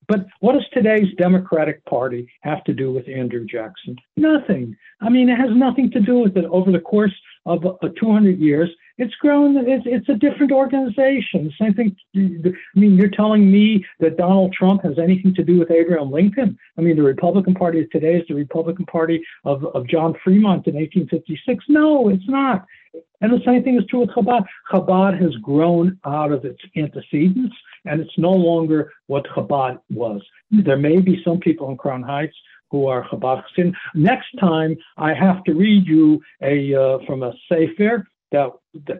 but what does today's Democratic Party have to do with Andrew Jackson? Nothing. I mean, it has nothing to do with it. Over the course of uh, 200 years, it's grown. It's, it's a different organization. Same thing. I mean, you're telling me that Donald Trump has anything to do with Abraham Lincoln? I mean, the Republican Party of today is the Republican Party of, of John Fremont in 1856. No, it's not. And the same thing is true with Chabad. Chabad has grown out of its antecedents, and it's no longer what Chabad was. There may be some people in Crown Heights who are Chabad Chassidim. Next time, I have to read you a uh, from a Sefer that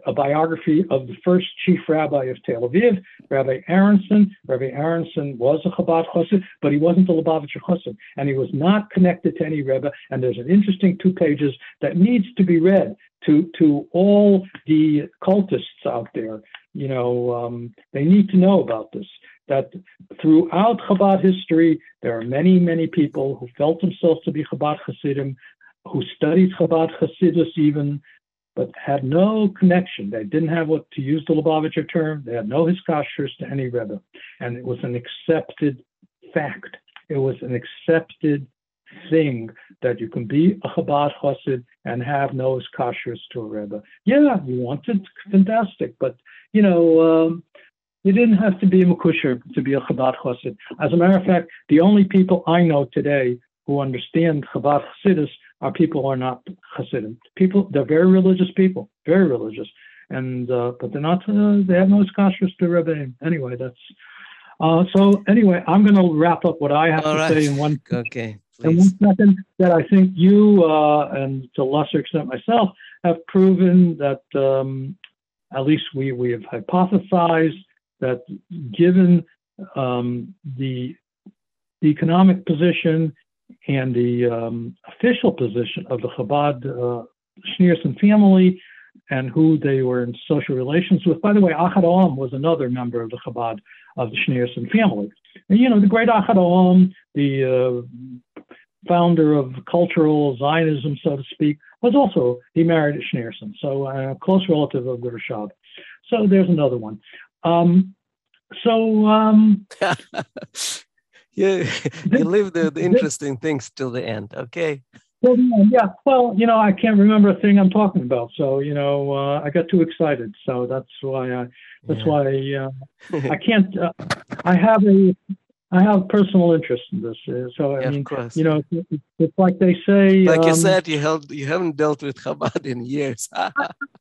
a biography of the first chief rabbi of Tel Aviv, Rabbi Aronson. Rabbi Aronson was a Chabad Chassid, but he wasn't a Lubavitcher Chassid, and he was not connected to any Rebbe. And there's an interesting two pages that needs to be read to to all the cultists out there. You know, um, they need to know about this. That throughout Chabad history, there are many, many people who felt themselves to be Chabad Hasidim, who studied Chabad Hasidus even, but had no connection. They didn't have what, to use the Lubavitcher term, they had no hiskashers to any Rebbe. And it was an accepted fact. It was an accepted thing that you can be a Chabad Chassid and have no hiskashers to a Rebbe. Yeah, you wanted fantastic, but you know, um, you didn't have to be a Makusher to be a Chabad Chassid. As a matter of fact, the only people I know today who understand Chabad Chassidus are people who are not Hasidim. People, they're very religious people, very religious, and uh, but they're not. Uh, they have no skashers to Rebbeim. Anyway, that's. Uh, so anyway, I'm going to wrap up what I have All to right. say in one. Okay. In one second, that I think you uh, and to a lesser extent myself have proven that um, at least we we have hypothesized that given um, the, the economic position and the um, official position of the Chabad uh, Schneerson family and who they were in social relations with. By the way, Achad Ha'am was another member of the Chabad of the Schneerson family. And, you know, the great Achad Ha'am, the uh, founder of cultural Zionism, so to speak, was also, he married Schneerson, so a close relative of the So there's another one. Um, so um, you, you leave the, the interesting things till the end, okay? Well, yeah. Well, you know, I can't remember a thing I'm talking about, so you know, uh, I got too excited, so that's why I. That's yeah. why uh, I can't. Uh, I have a. I have personal interest in this, uh, so I yeah, mean, you know, it's, it's like they say. Like um, you said, you held, you haven't dealt with Chabad in years. I,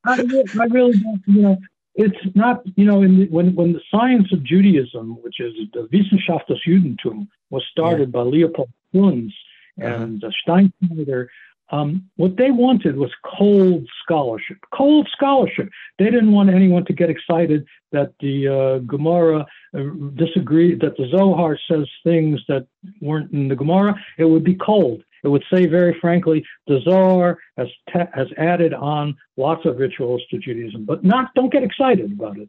I, I really don't. You know, it's not, you know, the, when when the science of Judaism, which is the Wissenschaft des Judentum, was started yeah. by Leopold Zunz and uh-huh. Steinschneider, um, what they wanted was cold scholarship. Cold scholarship. They didn't want anyone to get excited that the uh, Gemara uh, disagreed, that the Zohar says things that weren't in the Gemara. It would be cold. It would say very frankly, the Zohar has te- has added on lots of rituals to Judaism, but not don't get excited about it.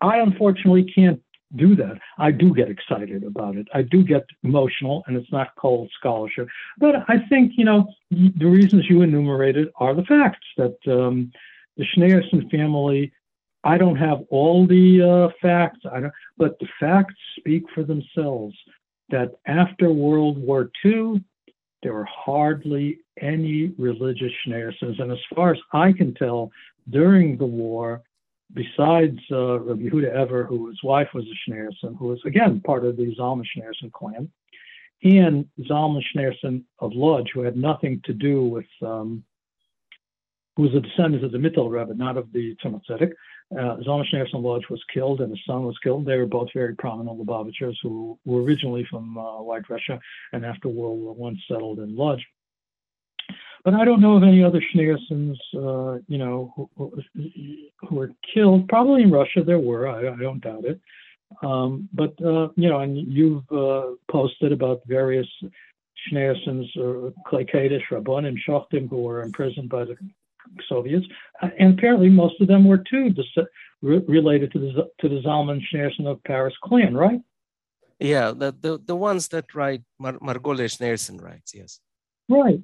I unfortunately can't do that. I do get excited about it. I do get emotional, and it's not cold scholarship. But I think, you know, the reasons you enumerated are the facts that um, the Schneerson family, I don't have all the uh, facts, I don't, but the facts speak for themselves that after World War II, there were hardly any religious Schneersons. And as far as I can tell, during the war, besides uh, Rabbi Yehuda Eber, whose wife was a Schneerson, who was again part of the Zalman Schneerson clan, and Zalman Schneerson of Lodz, who had nothing to do with, um, who was a descendant of the Mittel Rebbe, not of the Tzemach Tzedek. Uh, Zalman Schneerson Lodz was killed, and his son was killed. They were both very prominent Lubavitchers who were originally from uh, White Russia and after World War One settled in Lodz. But I don't know of any other Schneersons, uh, you know, who, who, were killed. Probably in Russia there were. I, I don't doubt it. Um, but uh, you know, and you've uh, posted about various Schneersons, uh, Klei Kodesh, Rabban, and Shochtim who were imprisoned by the Soviets, and apparently most of them were too re- related to the to the Zalman Schneerson of Paris clan, right? Yeah, the the, the ones that write Mar- Margole Schneerson writes, yes. Right.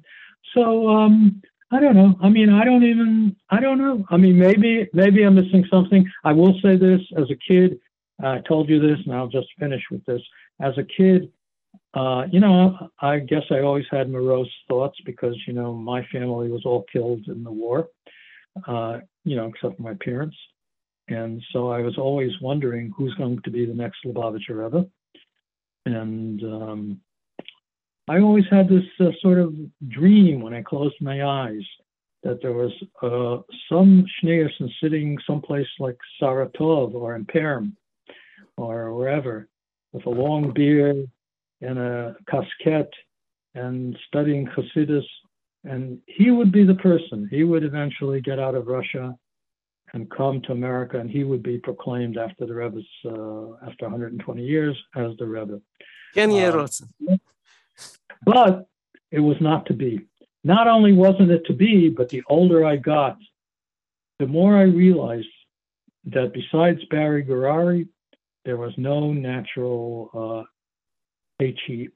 So um, I don't know. I mean, I don't even. I don't know. I mean, maybe maybe I'm missing something. I will say this: as a kid, I told you this, and I'll just finish with this. As a kid, uh, you know, I guess I always had morose thoughts because you know my family was all killed in the war. Uh, you know, except my parents. And so I was always wondering who's going to be the next Lubavitcher Rebbe. And um, I always had this uh, sort of dream when I closed my eyes that there was uh, some Schneerson sitting someplace like Saratov or in Perm or wherever with a long beard and a casquette and studying Hasidus. And he would be the person. He would eventually get out of Russia and come to America, and he would be proclaimed after the Rebbe's, uh, after 120 years, as the Rebbe. Ken uh, but it was not to be. Not only wasn't it to be, but the older I got, the more I realized that besides Barry Gurary, there was no natural uh, H E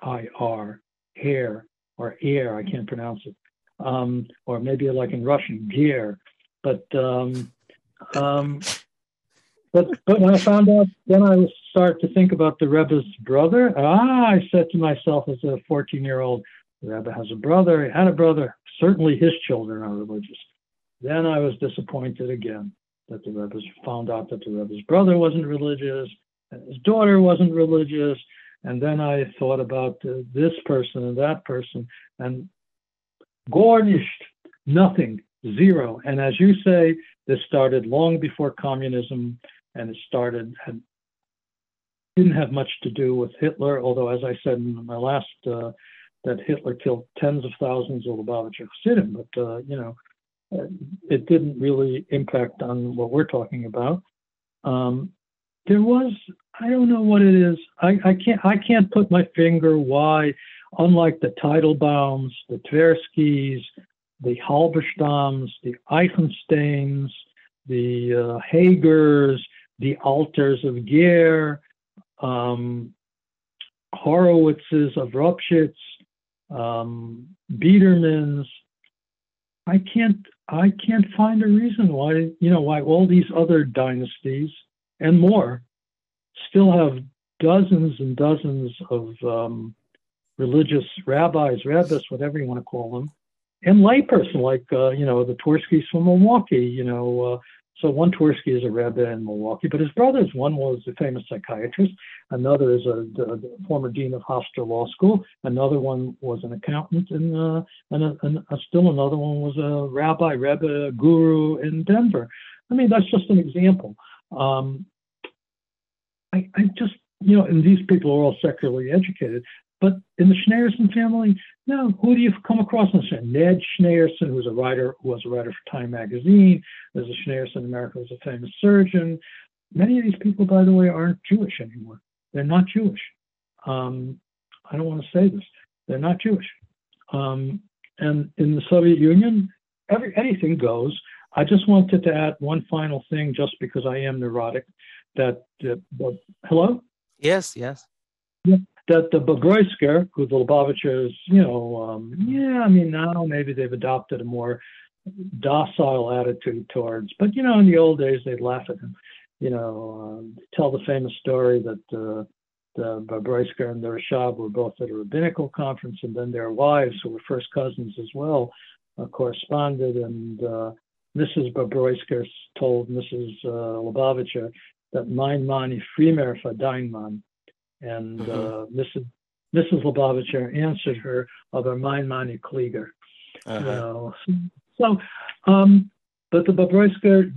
I R, hair, or air, I can't pronounce it, um, or maybe like in Russian, gear. But um, um, but but when I found out, then I start to think about the Rebbe's brother. Ah, I said to myself as a 14 year old, the Rebbe has a brother. He had a brother. Certainly his children are religious. Then I was disappointed again that the Rebbe found out that the Rebbe's brother wasn't religious and his daughter wasn't religious. And then I thought about uh, this person and that person and garnished nothing, zero. And as you say, this started long before communism and it started had didn't have much to do with Hitler, although as I said in my last uh, that Hitler killed tens of thousands of Lubavitcher Chassidim, but uh, you know uh, it didn't really impact on what we're talking about. Um, there was I don't know what it is. I, I can't I can't put my finger why, unlike the Teitelbaums, the Tverskys, the Halberstams, the Eichensteins, the uh, Hagers, the altars of Ger, um, Horowitzes of Ropshitz, um, Biedermans. I can't I can't find a reason why you know why all these other dynasties and more still have dozens and dozens of um, religious rabbis, rabbis, whatever you want to call them, and layperson like uh, you know the Twerskys from Milwaukee, you know uh, so one Tversky is a rebbe in Milwaukee, but his brothers, one was a famous psychiatrist, another is a, a, a former dean of Hofstra Law School, another one was an accountant, and, uh, and, and still another one was a rabbi, rebbe, guru in Denver. I mean, that's just an example. Um, I, I just, you know, and these people are all secularly educated. But in the Schneerson family, no, who do you come across in the Ned Schneerson, who's a writer, who was a writer for Time magazine. There's a Schneerson in America who's a famous surgeon. Many of these people, by the way, aren't Jewish anymore. They're not Jewish. Um, I don't want to say this. They're not Jewish. Um, and in the Soviet Union, every anything goes. I just wanted to add one final thing, just because I am neurotic. That, that hello. Yes. Yes. Yeah, that the Bobroisker, who the Lubavitchers, you know, um, yeah, I mean now maybe they've adopted a more docile attitude towards, but you know, in the old days they'd laugh at him. You know, um, tell the famous story that uh, the Bobroisker and the Rashab were both at a rabbinical conference, and then their wives, who were first cousins as well, uh, corresponded. And uh, Mrs. Bobroisker told Mrs. Uh, Lubavitcher that mein Mann ist Frimer Verdeinmann. And mm-hmm. uh, Mrs. Mrs. Lubavitcher answered her, aber mein Mann ist Klieger. Uh-huh. You know, so, um, but the Bobroisker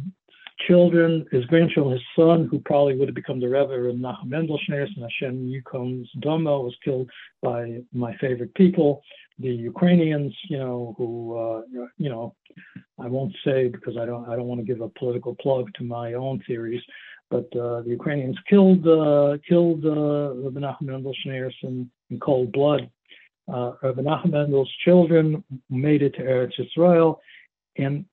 children, his grandchildren, his son, who probably would have become the Rebbe of Nachum Mendel Schneerson, Hashem Yukon's Domo, was killed by my favorite people, the Ukrainians, you know, who, uh, you know, I won't say because I don't, I don't want to give a political plug to my own theories, but uh, the Ukrainians killed, uh, killed uh, Rebbe Nachum Mendel Schneerson in cold blood. Uh, Rebbe Nachum Mendel's children made it to Eretz Israel, and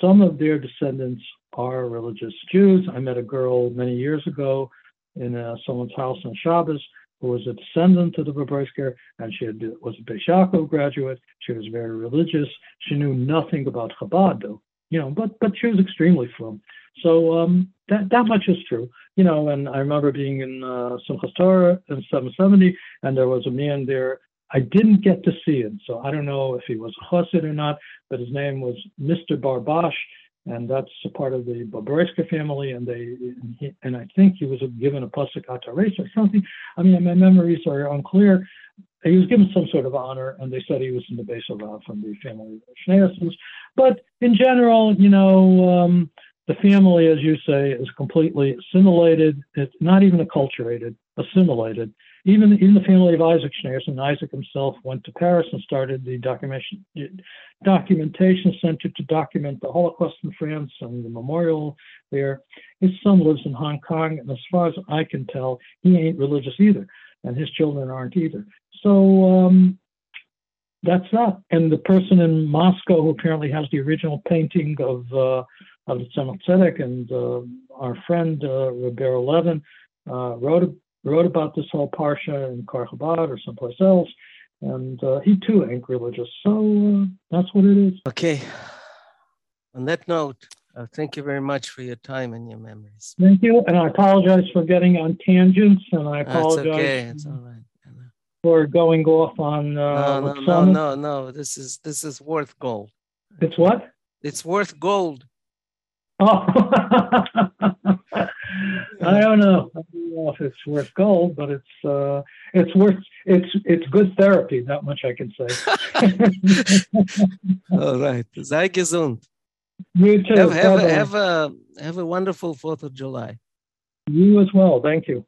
some of their descendants are religious Jews. I met a girl many years ago in uh, someone's house on Shabbos who was a descendant of the Bobroisker, and she had, was a Beis Yaakov graduate. She was very religious. She knew nothing about Chabad, though, you know, but but she was extremely fluent. So um, that that much is true, you know. And I remember being in uh, Simchas Torah in 770, and there was a man there. I didn't get to see him, so I don't know if he was a chassid or not. But his name was Mr. Barbash, and that's a part of the Bobroiska family, and they and, he, and, I think he was given a pasuk atares or something. I mean, my memories are unclear. He was given some sort of honor, and they said he was in the base of uh, from the family of. But in general, you know, um, the family, as you say, is completely assimilated. It's not even acculturated, assimilated. Even, even the family of Isaac Schneerson, Isaac himself went to Paris and started the documentation, documentation center to document the Holocaust in France and the memorial there. His son lives in Hong Kong, and as far as I can tell, he ain't religious either, and his children aren't either. So um, that's that. And the person in Moscow who apparently has the original painting of uh, of the Tzemach and uh, our friend uh, Roberto Levin uh, wrote wrote about this whole parsha in Kor Chabad or someplace else, and uh, he too ain't religious. So uh, that's what it is. Okay. On that note, uh, thank you very much for your time and your memories. Thank you, and I apologize for getting on tangents, and I apologize. That's okay. It's all right. For going off on uh, no, no, no, no, no. This is this is worth gold. It's what? It's worth gold. Oh, I don't know. I don't know if it's worth gold, but it's uh, it's worth it's it's good therapy. That much I can say. All right, sei gesund. You too. Have, have, a, have a have a wonderful Fourth of July. You as well. Thank you.